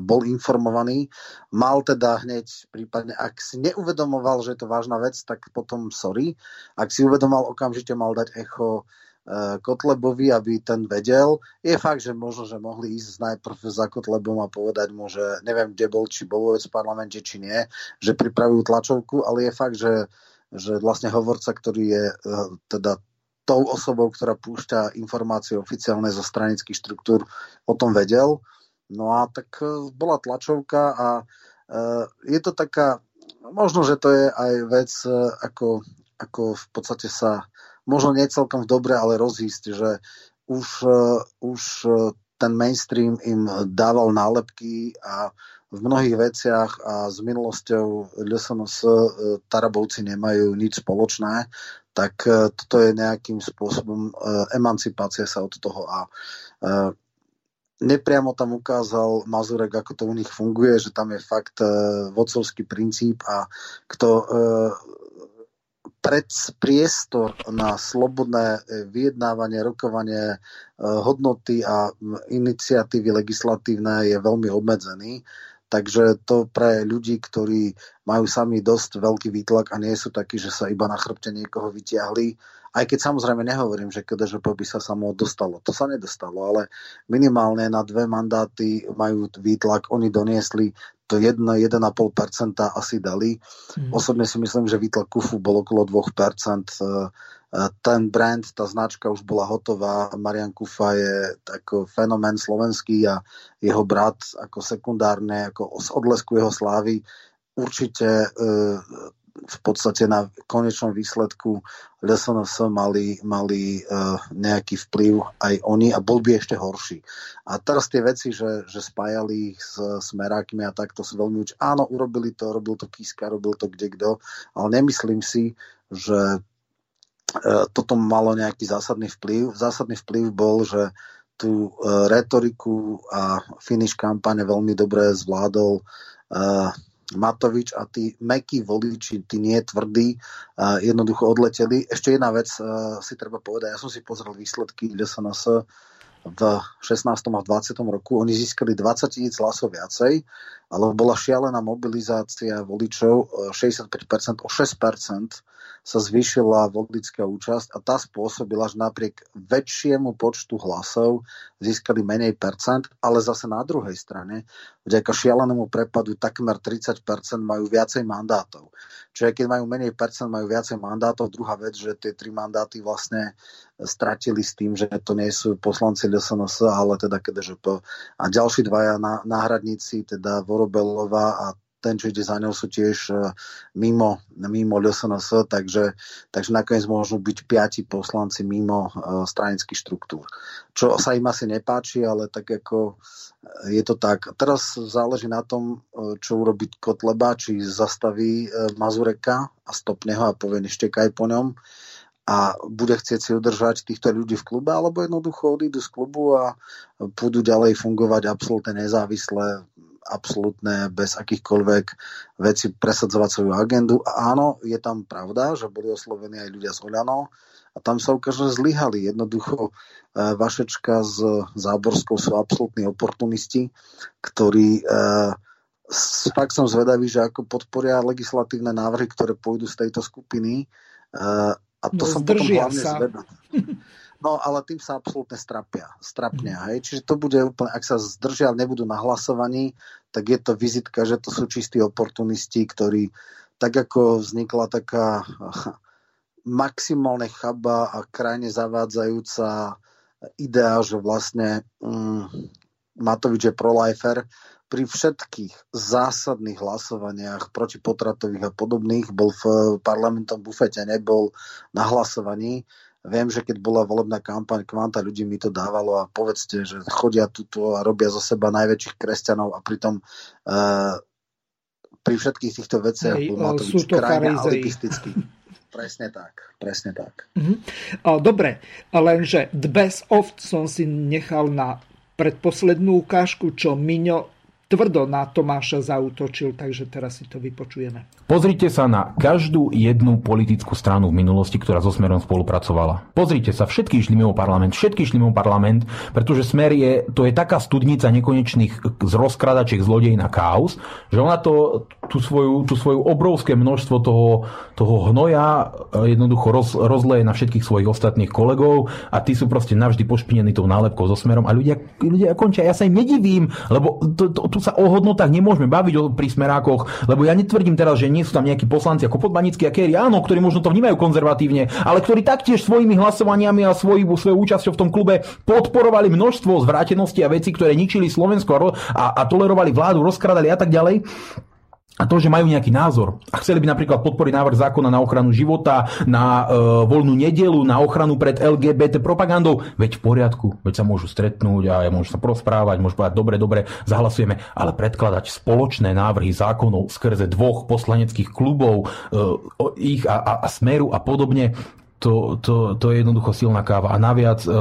Speaker 2: bol informovaný, mal teda hneď prípadne, ak si neuvedomoval, že je to vážna vec, tak potom sorry. Ak si uvedomal, okamžite mal dať echo Kotlebovi, aby ten vedel. Je fakt, že možno, že mohli ísť najprv za Kotlebom a povedať mu, že neviem, kde bol, či bol vôbec v parlamente, či nie, že pripravujú tlačovku, ale je fakt, že že vlastne hovorca, ktorý je e, teda tou osobou, ktorá púšťa informácie oficiálne zo stranických štruktúr, o tom vedel. No a tak e, bola tlačovka a je to taká, možno, že to je aj vec, ako, ako v podstate sa, možno nie celkom dobre, ale rozísť, že už, už ten mainstream im dával nálepky a v mnohých veciach a s minulosťou LSNS Tarabovci nemajú nič spoločné tak e, toto je nejakým spôsobom e, emancipácia sa od toho a e, nepriamo tam ukázal Mazurek, ako to u nich funguje, že tam je fakt vodcovský princíp a kto pred priestor na slobodné vyjednávanie, rokovanie hodnoty a iniciatívy legislatívne je veľmi obmedzený. Takže to pre ľudí, ktorí majú sami dosť veľký výtlak a nie sú takí, že sa iba na chrbte niekoho vytiahli, aj keď samozrejme nehovorím, že KDŽP by sa samo dostalo. To sa nedostalo, ale minimálne na dve mandáty majú výtlak. Oni doniesli to 1-1,5% asi dali. Mm. Osobne si myslím, že výtlak KUFu bol okolo 2% ten brand, tá značka už bola hotová. Marian Kufa je ako fenomén slovenský a jeho brat ako sekundárne, ako z odlesku jeho slávy určite e, v podstate na konečnom výsledku LSNS mali, mali uh, nejaký vplyv aj oni a bol by ešte horší. A teraz tie veci, že, že spájali ich s smerákmi a takto sú veľmi uč... Áno, urobili to, robil to Kiska, robil to kde kto, ale nemyslím si, že E, toto malo nejaký zásadný vplyv. Zásadný vplyv bol, že tú e, retoriku a finish kampane veľmi dobre zvládol e, Matovič a tí mekí voliči, tí nie tvrdí, jednoducho odleteli. Ešte jedna vec si treba povedať, ja som si pozrel výsledky LSNS v 16. a 20. roku. Oni získali 20 tisíc hlasov viacej, ale bola šialená mobilizácia voličov 65%, o 6% sa zvýšila voličská účasť a tá spôsobila, že napriek väčšiemu počtu hlasov získali menej percent, ale zase na druhej strane, vďaka šialenému prepadu takmer 30% majú viacej mandátov. Čiže keď majú menej percent, majú viacej mandátov. Druhá vec, že tie tri mandáty vlastne stratili s tým, že to nie sú poslanci LSNS, ale teda KDŽP. A ďalší dvaja náhradníci, teda Vorobelová a ten, za ňou, sú tiež e, mimo, mimo LSNS, takže, takže nakoniec môžu byť piati poslanci mimo uh, stranických štruktúr. Čo sa im asi nepáči, ale tak ako e, je to tak. Teraz záleží na tom, čo urobí Kotleba, či zastaví Mazureka a stopne ho a povie neštekaj po ňom, a bude chcieť si udržať týchto ľudí v klube, alebo jednoducho odídu z klubu a budú ďalej fungovať absolútne nezávisle, absolútne bez akýchkoľvek veci presadzovať svoju agendu. A áno, je tam pravda, že boli oslovení aj ľudia z Oľano a tam sa ukáže, že zlyhali. Jednoducho e, Vašečka s Záborskou sú absolútni oportunisti, ktorí e, fakt som zvedavý, že ako podporia legislatívne návrhy, ktoré pôjdu z tejto skupiny. Uh, a to no, som potom hlavne sa. zvedavý. No, ale tým sa absolútne strapia. Strapnia, hej. Čiže to bude úplne, ak sa zdržia, nebudú na hlasovaní, tak je to vizitka, že to sú čistí oportunisti, ktorí, tak ako vznikla taká maximálne chaba a krajne zavádzajúca idea, že vlastne mm, Matovič je pro-lifer, pri všetkých zásadných hlasovaniach protipotratových a podobných bol v parlamentom bufete, nebol na hlasovaní. Viem, že keď bola volebná kampaň, kvanta ľudí mi to dávalo a povedzte, že chodia tuto a robia zo seba najväčších kresťanov a pritom uh, pri všetkých týchto veciach Hej, bol Matovič krajne alibistický. Presne tak, presne tak.
Speaker 1: Uh-huh. Dobre, lenže the best of som si nechal na predposlednú ukážku, čo Miňo tvrdo na Tomáša zautočil, takže teraz si to vypočujeme.
Speaker 11: Pozrite sa na každú jednu politickú stranu v minulosti, ktorá so Smerom spolupracovala. Pozrite sa, všetky išli mimo parlament, všetky išli mimo parlament, pretože Smer je, to je taká studnica nekonečných z rozkradačiek zlodej na chaos, že ona to, tú svoju, tú svoju obrovské množstvo toho, toho hnoja e, jednoducho roz, rozleje na všetkých svojich ostatných kolegov a tí sú proste navždy pošpinení tou nálepkou so Smerom a ľudia, ľudia končia. Ja sa im nedivím, lebo to, to, tu sa o hodnotách nemôžeme baviť o, pri smerákoch, lebo ja netvrdím teraz, že nie sú tam nejakí poslanci ako Podmanický a Kerry, áno, ktorí možno to vnímajú konzervatívne, ale ktorí taktiež svojimi hlasovaniami a svoj, svojou účasťou v tom klube podporovali množstvo zvrátenosti a vecí, ktoré ničili Slovensko a, a, tolerovali vládu, rozkradali a tak ďalej a to, že majú nejaký názor a chceli by napríklad podporiť návrh zákona na ochranu života, na e, voľnú nedelu, na ochranu pred LGBT propagandou, veď v poriadku, veď sa môžu stretnúť a môžu sa prosprávať, môžu povedať, dobre, dobre, zahlasujeme, ale predkladať spoločné návrhy zákonov skrze dvoch poslaneckých klubov, e, ich a, a, a smeru a podobne, to, to, to je jednoducho silná káva. A naviac, e,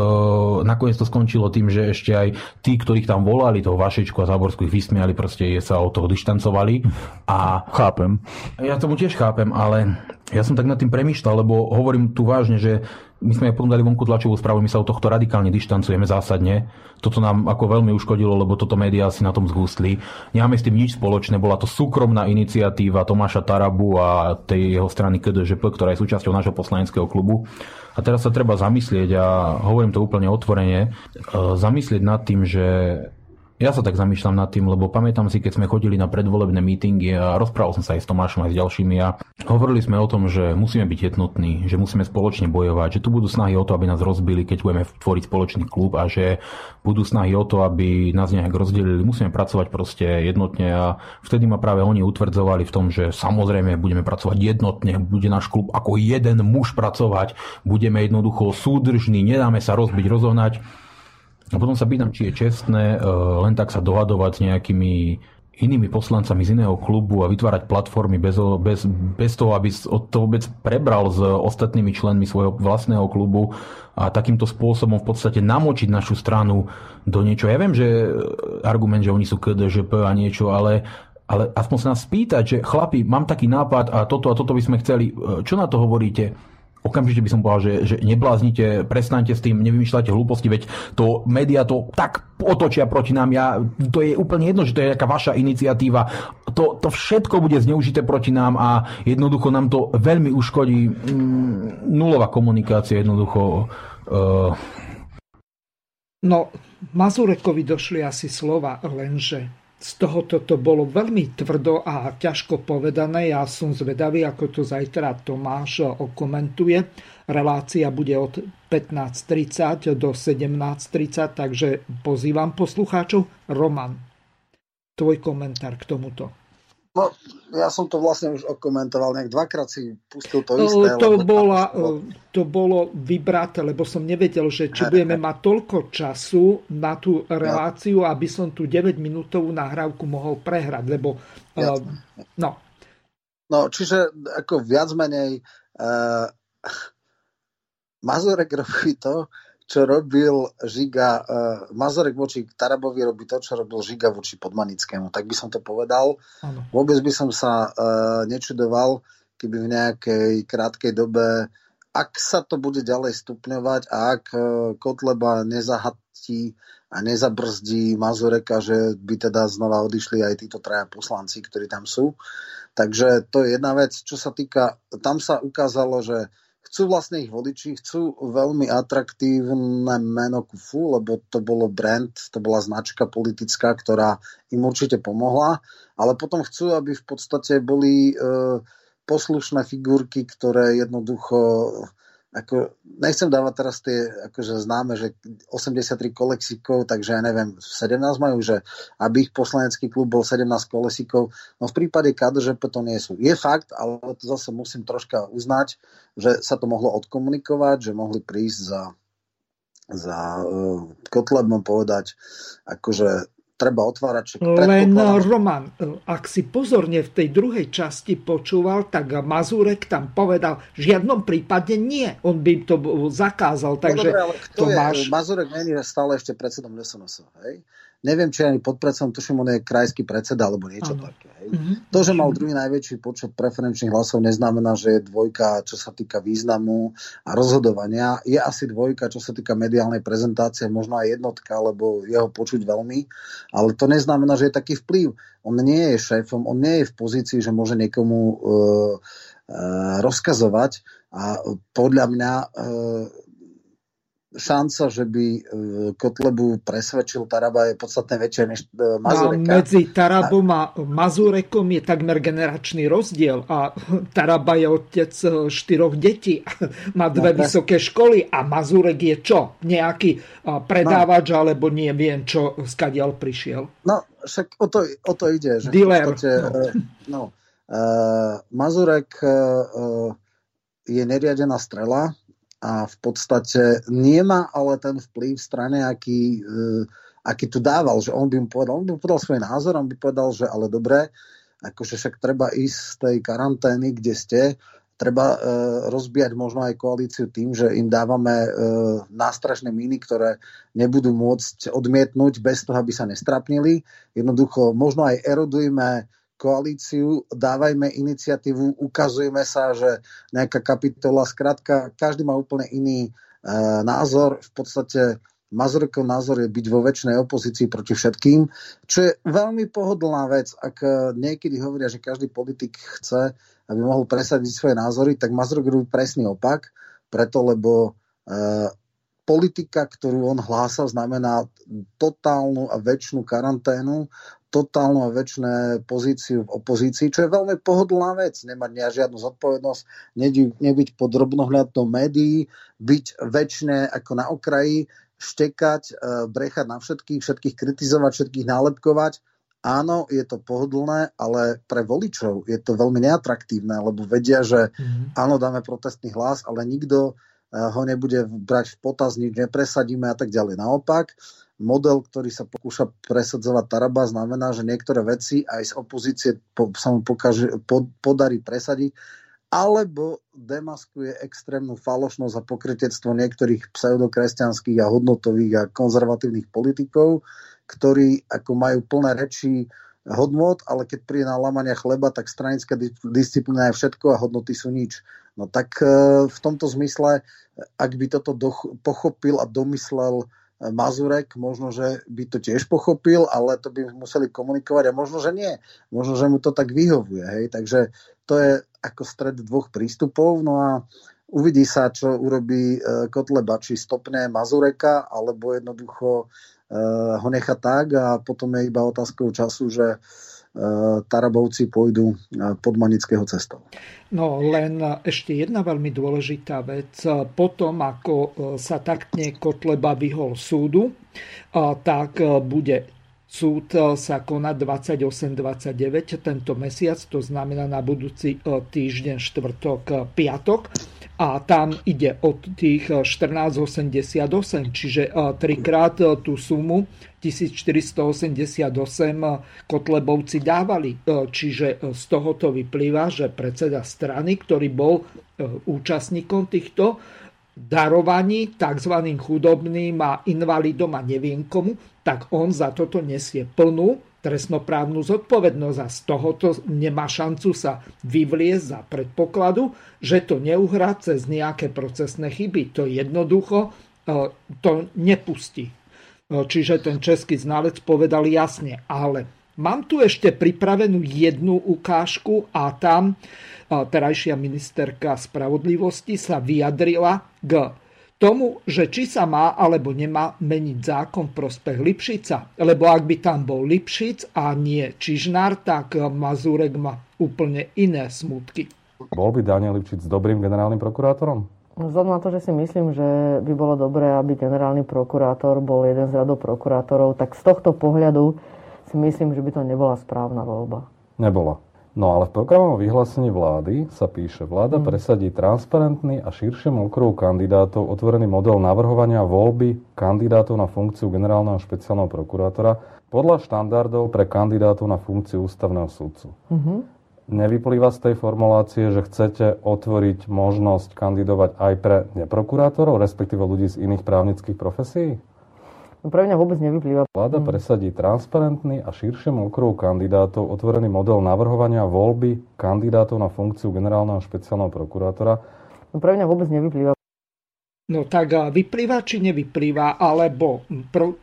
Speaker 11: nakoniec to skončilo tým, že ešte aj tí, ktorých tam volali, toho Vašečku a Záborskú ich vysmiali, proste sa od toho dištancovali. A
Speaker 10: chápem.
Speaker 11: Ja tomu tiež chápem, ale ja som tak nad tým premýšľal, lebo hovorím tu vážne, že my sme potom dali vonku tlačovú správu, my sa od tohto radikálne dištancujeme zásadne. Toto nám ako veľmi uškodilo, lebo toto médiá si na tom zhústli. Nemáme s tým nič spoločné, bola to súkromná iniciatíva Tomáša Tarabu a tej jeho strany KDŽP, ktorá je súčasťou nášho poslaneckého klubu. A teraz sa treba zamyslieť, a hovorím to úplne otvorene, e, zamyslieť nad tým, že ja sa tak zamýšľam nad tým, lebo pamätám si, keď sme chodili na predvolebné mítingy a rozprával som sa aj s Tomášom aj s ďalšími a hovorili sme o tom, že musíme byť jednotní, že musíme spoločne bojovať, že tu budú snahy o to, aby nás rozbili, keď budeme tvoriť spoločný klub a že budú snahy o to, aby nás nejak rozdelili. Musíme pracovať proste jednotne a vtedy ma práve oni utvrdzovali v tom, že samozrejme budeme pracovať jednotne, bude náš klub ako jeden muž pracovať, budeme jednoducho súdržní, nedáme sa rozbiť, rozohnať. A potom sa pýtam, či je čestné e, len tak sa dohadovať s nejakými inými poslancami z iného klubu a vytvárať platformy bez, bez, bez toho, aby to vôbec prebral s ostatnými členmi svojho vlastného klubu a takýmto spôsobom v podstate namočiť našu stranu do niečo. Ja viem, že argument, že oni sú KDŽP a niečo, ale ale aspoň sa nás spýtať, že chlapi, mám taký nápad a toto a toto by sme chceli, e, čo na to hovoríte? Okamžite by som povedal, že, že nebláznite, prestaňte s tým, nevymýšľajte hlúposti, veď to média to tak otočia proti nám. Ja, to je úplne jedno, že to je nejaká vaša iniciatíva. To, to všetko bude zneužité proti nám a jednoducho nám to veľmi uškodí. Mm, nulová komunikácia jednoducho. Uh...
Speaker 1: No, Mazurekovi došli asi slova, lenže z tohoto to bolo veľmi tvrdo a ťažko povedané. Ja som zvedavý, ako to zajtra Tomáš okomentuje. Relácia bude od 15.30 do 17.30, takže pozývam poslucháčov. Roman, tvoj komentár k tomuto.
Speaker 2: No, ja som to vlastne už okomentoval, nejak dvakrát si pustil to isté.
Speaker 1: To, bola, to bolo vybraté, lebo som nevedel, že či budeme mať toľko času na tú reláciu, aby som tú 9-minútovú nahrávku mohol prehrať, lebo... Uh, no.
Speaker 2: No, čiže ako viac menej uh, Mazurek robí to, čo robil Žiga, uh, Mazurek voči Tarabovi robí to, čo robil Žiga voči Podmanickému. Tak by som to povedal. Ano. Vôbec by som sa uh, nečudoval, keby v nejakej krátkej dobe, ak sa to bude ďalej stupňovať a ak uh, Kotleba nezahatí a nezabrzdí Mazureka, že by teda znova odišli aj títo traja poslanci, ktorí tam sú. Takže to je jedna vec. Čo sa týka, tam sa ukázalo, že chcú vlastne ich voliči, chcú veľmi atraktívne meno Kufu, lebo to bolo brand, to bola značka politická, ktorá im určite pomohla, ale potom chcú, aby v podstate boli e, poslušné figurky, ktoré jednoducho ako, nechcem dávať teraz tie akože známe, že 83 kolexikov, takže ja neviem, 17 majú, že aby ich poslanecký klub bol 17 kolesíkov, no v prípade KDŽP to nie sú. Je fakt, ale to zase musím troška uznať, že sa to mohlo odkomunikovať, že mohli prísť za za uh, Kotlebom povedať, akože treba otvárať.
Speaker 1: Len Roman, ak si pozorne v tej druhej časti počúval, tak Mazurek tam povedal, v žiadnom prípade nie. On by to zakázal. Takže no dobré, ale kto to je? Máš...
Speaker 2: Mazurek není stále ešte predsedom SNS. Hej? Neviem, či ani pod predsedom, tuším, on je krajský predseda alebo niečo ano. také. Hej. Mm-hmm. To, že mal druhý najväčší počet preferenčných hlasov, neznamená, že je dvojka, čo sa týka významu a rozhodovania. Je asi dvojka, čo sa týka mediálnej prezentácie, možno aj jednotka, lebo jeho počuť veľmi, ale to neznamená, že je taký vplyv. On nie je šéfom, on nie je v pozícii, že môže niekomu uh, rozkazovať a podľa mňa uh, šanca, že by e, Kotlebu presvedčil Taraba je podstatne väčšia než e, Mazureka.
Speaker 1: A medzi Tarabom a Mazurekom je takmer generačný rozdiel a Taraba je otec e, štyroch detí, má dve no, vysoké školy a Mazurek je čo? Nejaký predávač no. alebo nie viem čo, skadiaľ prišiel.
Speaker 2: No, však o to, o to ide. Že
Speaker 1: Dealer.
Speaker 2: Podstate, no. no, uh, Mazurek uh, je neriadená strela, a v podstate nemá ale ten vplyv v strane, aký, uh, aký tu dával, že on by mu povedal, on by mu povedal svoj názor, on by povedal, že ale dobre, akože však treba ísť z tej karantény, kde ste, treba uh, rozbíjať možno aj koalíciu tým, že im dávame uh, nástražné míny, ktoré nebudú môcť odmietnúť bez toho, aby sa nestrapnili. Jednoducho možno aj erodujme koalíciu, dávajme iniciatívu, ukazujeme sa, že nejaká kapitola, skrátka, každý má úplne iný e, názor. V podstate Mazurkov názor je byť vo väčšnej opozícii proti všetkým, čo je veľmi pohodlná vec. Ak e, niekedy hovoria, že každý politik chce, aby mohol presadiť svoje názory, tak Mazurek robí presný opak, preto lebo e, politika, ktorú on hlása, znamená totálnu a väčšinu karanténu totálnu a väčšinu pozíciu v opozícii, čo je veľmi pohodlná vec. Nemať žiadnu zodpovednosť, nebyť pod drobnohľadnou médií, byť väčšine ako na okraji, štekať, e, brechať na všetkých, všetkých kritizovať, všetkých nálepkovať. Áno, je to pohodlné, ale pre voličov je to veľmi neatraktívne, lebo vedia, že mm-hmm. áno, dáme protestný hlas, ale nikto ho nebude brať v potaz, nič nepresadíme a tak ďalej. Naopak, model, ktorý sa pokúša presadzovať Taraba, znamená, že niektoré veci aj z opozície po, sa mu pokáže, po, podarí presadiť, alebo demaskuje extrémnu falošnosť a pokrytectvo niektorých pseudokresťanských a hodnotových a konzervatívnych politikov, ktorí ako majú plné reči hodnot, ale keď príde na lamania chleba, tak stranická disciplína je všetko a hodnoty sú nič. No tak e, v tomto zmysle, ak by toto pochopil a domyslel Mazurek, možno, že by to tiež pochopil, ale to by museli komunikovať a možno, že nie. Možno, že mu to tak vyhovuje. Hej? Takže to je ako stred dvoch prístupov. No a uvidí sa, čo urobí e, Kotleba, či stopne Mazureka, alebo jednoducho e, ho nechá tak a potom je iba otázkou času, že Eh, Tarabovci pôjdu eh, pod Manického cestou.
Speaker 1: No len ešte jedna veľmi dôležitá vec. Potom, ako eh, sa taktne Kotleba vyhol súdu, tak bude Súd sa koná 28-29 tento mesiac, to znamená na budúci týždeň, štvrtok, piatok. A tam ide od tých 14,88, čiže trikrát tú sumu 1488 Kotlebovci dávali. Čiže z tohoto vyplýva, že predseda strany, ktorý bol účastníkom týchto darovaní tzv. chudobným a invalidom a neviem komu, tak on za toto nesie plnú trestnoprávnu zodpovednosť a z tohoto nemá šancu sa vyvliesť za predpokladu, že to neuhrá cez nejaké procesné chyby. To jednoducho e, to nepustí. E, čiže ten český znalec povedal jasne, ale mám tu ešte pripravenú jednu ukážku a tam e, terajšia ministerka spravodlivosti sa vyjadrila k tomu, že či sa má alebo nemá meniť zákon v prospech Lipšica. Lebo ak by tam bol Lipšic a nie Čižnár, tak Mazurek má úplne iné smutky.
Speaker 12: Bol by Daniel Lipšic dobrým generálnym prokurátorom?
Speaker 13: Vzhľadom na to, že si myslím, že by bolo dobré, aby generálny prokurátor bol jeden z radov prokurátorov, tak z tohto pohľadu si myslím, že by to nebola správna voľba.
Speaker 12: Nebola. No ale v programovom vyhlásení vlády sa píše, vláda mm. presadí transparentný a širšiemu okruhu kandidátov otvorený model navrhovania voľby kandidátov na funkciu generálneho špeciálneho prokurátora podľa štandardov pre kandidátov na funkciu ústavného sudcu. Mm-hmm. Nevyplýva z tej formulácie, že chcete otvoriť možnosť kandidovať aj pre neprokurátorov, respektíve ľudí z iných právnických profesí?
Speaker 13: No pre mňa vôbec nevyplýva.
Speaker 12: Vláda mhm. presadí transparentný a širšiemu okruhu kandidátov otvorený model navrhovania voľby kandidátov na funkciu generálneho špeciálneho prokurátora.
Speaker 13: No pre mňa vôbec nevyplýva.
Speaker 1: No tak vyplýva či nevyplýva, alebo pro,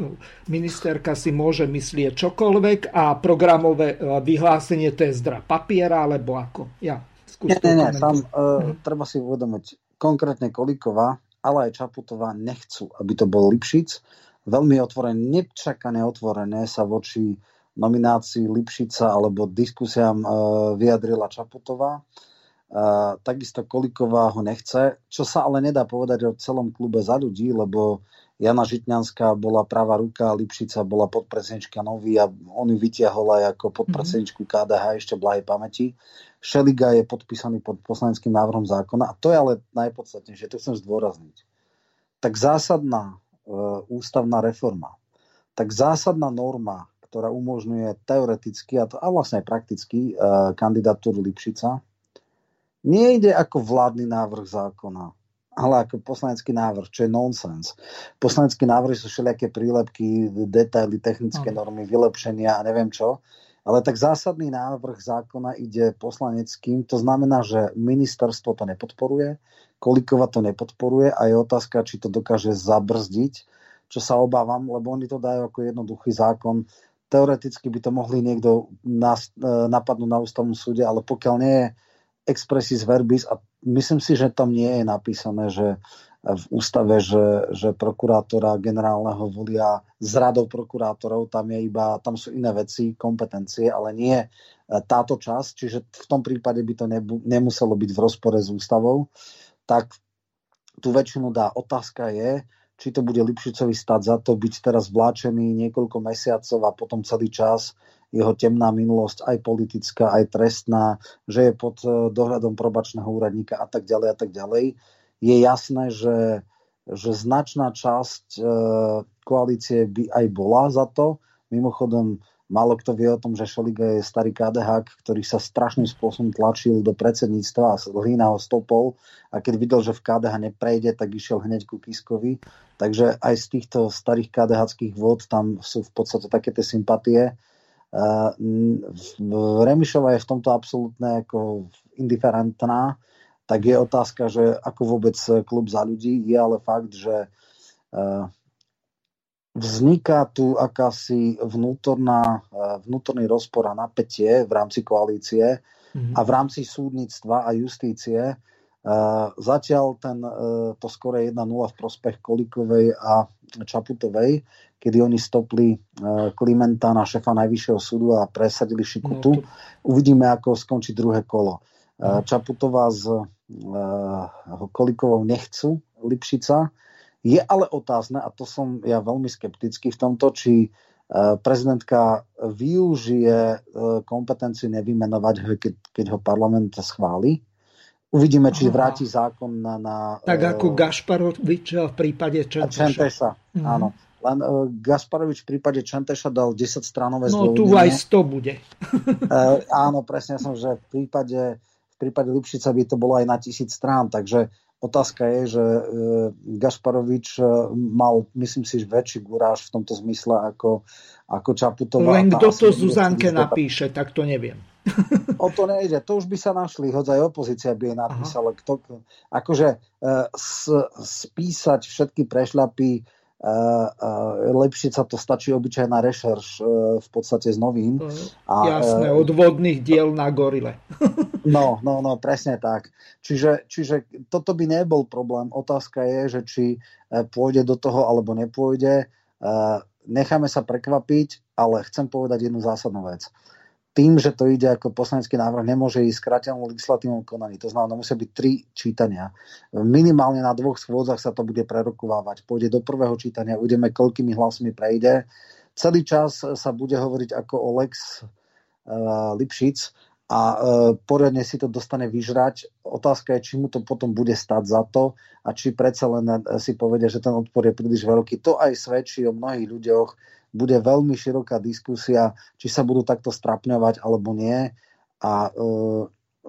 Speaker 1: ministerka si môže myslieť čokoľvek a programové vyhlásenie to je zdra papiera, alebo ako? Ja,
Speaker 2: nie, nie, nie, tam uh, hm. treba si uvedomiť, konkrétne Kolíková, ale aj Čaputová nechcú, aby to bol Lipšic veľmi otvorené, nečakané otvorené sa voči nominácii Lipšica alebo diskusiám e, vyjadrila Čaputová. Takisto Koliková ho nechce, čo sa ale nedá povedať o celom klube za ľudí, lebo Jana Žitňanská bola pravá ruka, Lipšica bola podpredsednička nový a on ju vytiahol aj ako podpredsedničku KDH ešte blahej pamäti. Šeliga je podpísaný pod poslaneckým návrhom zákona a to je ale najpodstatnejšie, to chcem zdôrazniť. Tak zásadná E, ústavná reforma, tak zásadná norma, ktorá umožňuje teoreticky a, to, a vlastne aj prakticky e, kandidatúru Lipšica, nejde ako vládny návrh zákona, ale ako poslanecký návrh, čo je nonsens. Poslanecký návrh sú všelijaké prílepky, detaily, technické normy, vylepšenia a neviem čo. Ale tak zásadný návrh zákona ide poslaneckým, to znamená, že ministerstvo to nepodporuje, Kolikova to nepodporuje a je otázka, či to dokáže zabrzdiť, čo sa obávam, lebo oni to dajú ako jednoduchý zákon. Teoreticky by to mohli niekto e, napadnúť na ústavnom súde, ale pokiaľ nie je expressis verbis a myslím si, že tam nie je napísané, že v ústave, že, že prokurátora generálneho volia z radou prokurátorov, tam, je iba, tam sú iné veci, kompetencie, ale nie e, táto časť, čiže v tom prípade by to nebu, nemuselo byť v rozpore s ústavou. Tak tú väčšinu dá. Otázka je, či to bude Lipšicovi stať za to byť teraz vláčený niekoľko mesiacov a potom celý čas jeho temná minulosť, aj politická, aj trestná, že je pod e, dohľadom probačného úradníka a tak ďalej a tak ďalej. Je jasné, že, že značná časť e, koalície by aj bola za to. Mimochodom, Málo kto vie o tom, že Šeliga je starý KDH, ktorý sa strašným spôsobom tlačil do predsedníctva a Hlína ho stopol a keď videl, že v KDH neprejde, tak išiel hneď ku Kiskovi. Takže aj z týchto starých KDH vôd tam sú v podstate také tie sympatie. Remišova je v tomto absolútne ako indiferentná, tak je otázka, že ako vôbec klub za ľudí. Je ale fakt, že vzniká tu akási vnútorná, vnútorný rozpor a napätie v rámci koalície mm-hmm. a v rámci súdnictva a justície. Eh, zatiaľ ten, eh, to skore 1-0 v prospech Kolikovej a Čaputovej, kedy oni stopli Klimenta na šefa Najvyššieho súdu a presadili Šikutu. No, Uvidíme, ako skončí druhé kolo. No. Čaputová s Kolikovou nechcú Lipšica, je ale otázne, a to som ja veľmi skeptický v tomto, či prezidentka využije kompetenciu nevymenovať ho, keď, keď ho parlament schváli. Uvidíme, či vráti zákon na... na
Speaker 1: tak uh, ako Gašparovič v prípade Čenteša.
Speaker 2: Čenteša, mm-hmm. áno. Len uh, Gasparovič v prípade Čenteša dal 10 stránové
Speaker 1: No tu aj 100 bude.
Speaker 2: uh, áno, presne som, že v prípade, v prípade Lipšica by to bolo aj na tisíc strán, takže Otázka je, že e, Gašparovič e, mal, myslím si, väčší guráž v tomto zmysle ako, ako Čaputová.
Speaker 1: Len kto to Zuzanke napíše, tak to neviem.
Speaker 2: O to nejde, to už by sa našli, hoď aj opozícia by jej napísala. Kto, akože s, spísať všetky prešľapy lepšie sa to stačí obyčajná rešerš v podstate z novín.
Speaker 1: A, Jasné, od vodných diel na gorile.
Speaker 2: No, no, no, presne tak. Čiže, čiže toto by nebol problém. Otázka je, že či e, pôjde do toho alebo nepôjde. E, necháme sa prekvapiť, ale chcem povedať jednu zásadnú vec. Tým, že to ide ako poslanecký návrh, nemôže ísť skrátenom legislatívnom konaní. To znamená, musia byť tri čítania. Minimálne na dvoch schôdzach sa to bude prerokovávať. Pôjde do prvého čítania, uvidíme, koľkými hlasmi prejde. Celý čas sa bude hovoriť ako o Lex uh, Lipšic a e, poriadne si to dostane vyžrať. Otázka je, či mu to potom bude stať za to a či predsa len e, si povedia, že ten odpor je príliš veľký. To aj svedčí o mnohých ľuďoch. Bude veľmi široká diskusia, či sa budú takto strapňovať alebo nie. A e,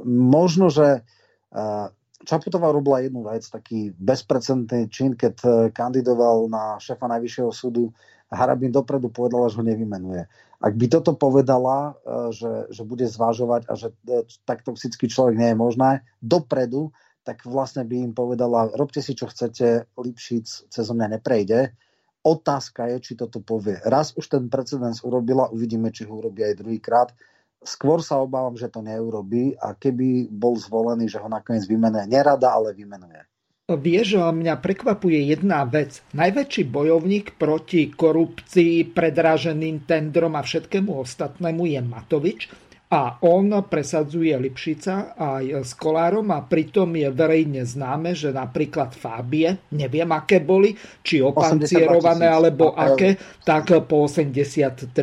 Speaker 2: možno, že e, Čaputová robila jednu vec, taký bezprecedentný čin, keď e, kandidoval na šefa Najvyššieho súdu Harabin dopredu povedala, že ho nevymenuje. Ak by toto povedala, e, že, že bude zvážovať a že e, tak toxický človek nie je možné, dopredu, tak vlastne by im povedala, robte si, čo chcete, Lipšic cez mňa neprejde. Otázka je, či toto povie. Raz už ten precedens urobila, uvidíme, či ho urobí aj druhýkrát. Skôr sa obávam, že to neurobí a keby bol zvolený, že ho nakoniec vymenuje, nerada, ale vymenuje.
Speaker 1: Vieš, mňa prekvapuje jedna vec. Najväčší bojovník proti korupcii, predraženým tendrom a všetkému ostatnému je Matovič a on presadzuje Lipšica aj s Kolárom a pritom je verejne známe, že napríklad Fábie, neviem aké boli, či opancierované alebo aké, tak po 83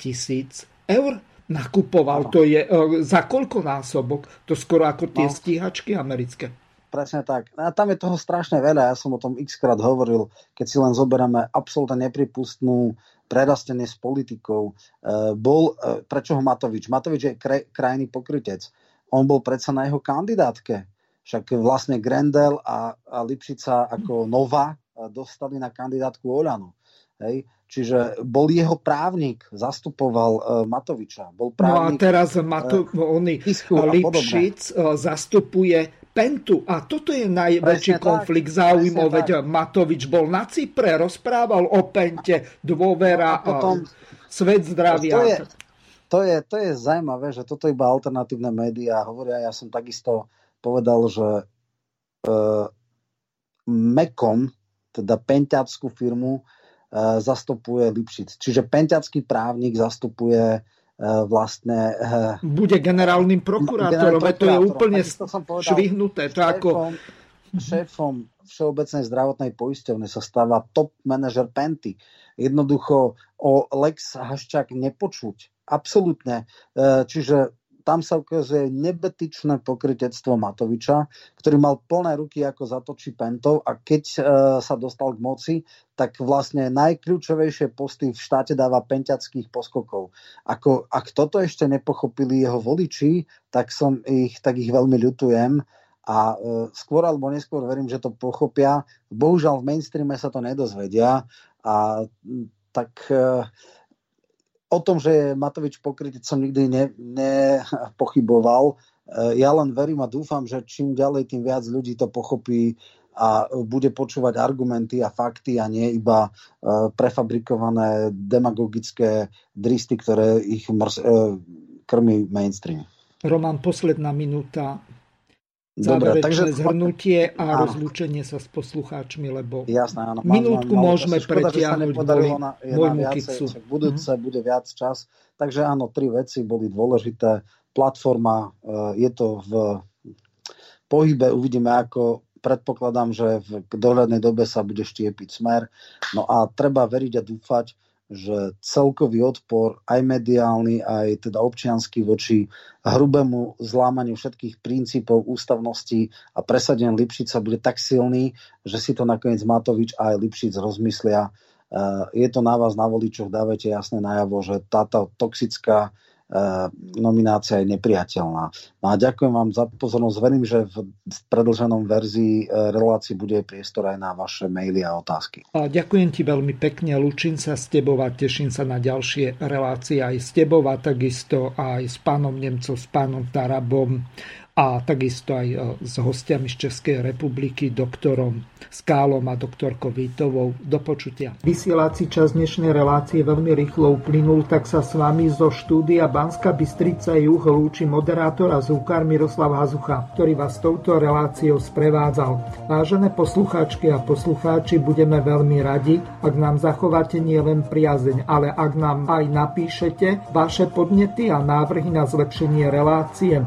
Speaker 1: tisíc eur nakupoval. To je e, za koľko násobok? To skoro ako tie no. stíhačky americké.
Speaker 2: Presne tak. A tam je toho strašne veľa. Ja som o tom x krát hovoril, keď si len zoberieme absolútne nepripustnú prerastenie s politikou. E, bol, e, prečo ho Matovič? Matovič je kraj, krajný pokrytec. On bol predsa na jeho kandidátke. Však vlastne Grendel a, a Lipšica ako Nova e, dostali na kandidátku Oľanu. Hej? Čiže bol jeho právnik, zastupoval uh, Matoviča. Bol právnik,
Speaker 1: no a teraz Mato, uh, oni, Lipšic uh, zastupuje Pentu. A toto je najväčší Presne konflikt záujmov, veď Matovič bol na Cypre, rozprával o Pente, dôvera, a potom, svet zdravia.
Speaker 2: To je, to, je, to je zaujímavé, že toto iba alternatívne médiá hovoria. Ja som takisto povedal, že uh, Mekom, teda penťackú firmu, uh, zastupuje Lipšic. Čiže penťacký právnik zastupuje vlastne...
Speaker 1: Bude generálnym prokurátorom, to je úplne švihnuté. To ako...
Speaker 2: Šéfom Všeobecnej zdravotnej poisťovne sa stáva top manažer Penty. Jednoducho o Lex Haščák nepočuť. Absolútne. Eh, čiže tam sa ukazuje nebetičné pokrytectvo Matoviča, ktorý mal plné ruky ako zatočí pentov a keď e, sa dostal k moci, tak vlastne najkľúčovejšie posty v štáte dáva penťackých poskokov. Ako, ak toto ešte nepochopili jeho voliči, tak, som ich, tak ich veľmi ľutujem a e, skôr alebo neskôr verím, že to pochopia. Bohužiaľ v mainstreame sa to nedozvedia a tak e, o tom, že Matovič pokrytý, som nikdy nepochyboval. Ne ja len verím a dúfam, že čím ďalej, tým viac ľudí to pochopí a bude počúvať argumenty a fakty a nie iba e, prefabrikované demagogické dristy, ktoré ich mrs- e, krmí mainstream.
Speaker 1: Roman, posledná minúta. Dobre, takže zhrnutie a áno. rozlúčenie sa s poslucháčmi, lebo
Speaker 2: Jasné, áno,
Speaker 1: minútku mám, môžeme škoda, pretiahnuť kvôli môjmu
Speaker 2: kicu. Budúce mm-hmm. bude viac čas. Takže áno, tri veci boli dôležité. Platforma, e, je to v pohybe, uvidíme ako predpokladám, že v dohľadnej dobe sa bude štiepiť smer. No a treba veriť a dúfať, že celkový odpor, aj mediálny, aj teda občiansky voči hrubému zlámaniu všetkých princípov ústavnosti a presadenie Lipšica bude tak silný, že si to nakoniec Matovič a aj Lipšic rozmyslia. Eh, je to na vás, na voličoch, dávajte jasné najavo, že táto toxická nominácia je nepriateľná. No a ďakujem vám za pozornosť. Verím, že v predlženom verzii relácii bude priestor aj na vaše maily a otázky.
Speaker 1: A ďakujem ti veľmi pekne, lučím sa s tebou a teším sa na ďalšie relácie aj s tebou a takisto aj s pánom Nemcov, s pánom Tarabom a takisto aj e, s hostiami z Českej republiky, doktorom Skálom a doktorkou Vítovou. Do počutia. Vysielací čas dnešnej relácie veľmi rýchlo uplynul, tak sa s vami zo štúdia Banska Bystrica Juh lúči moderátor a zúkar Miroslav Hazucha, ktorý vás touto reláciou sprevádzal. Vážené poslucháčky a poslucháči, budeme veľmi radi, ak nám zachováte nielen priazeň, ale ak nám aj napíšete vaše podnety a návrhy na zlepšenie relácie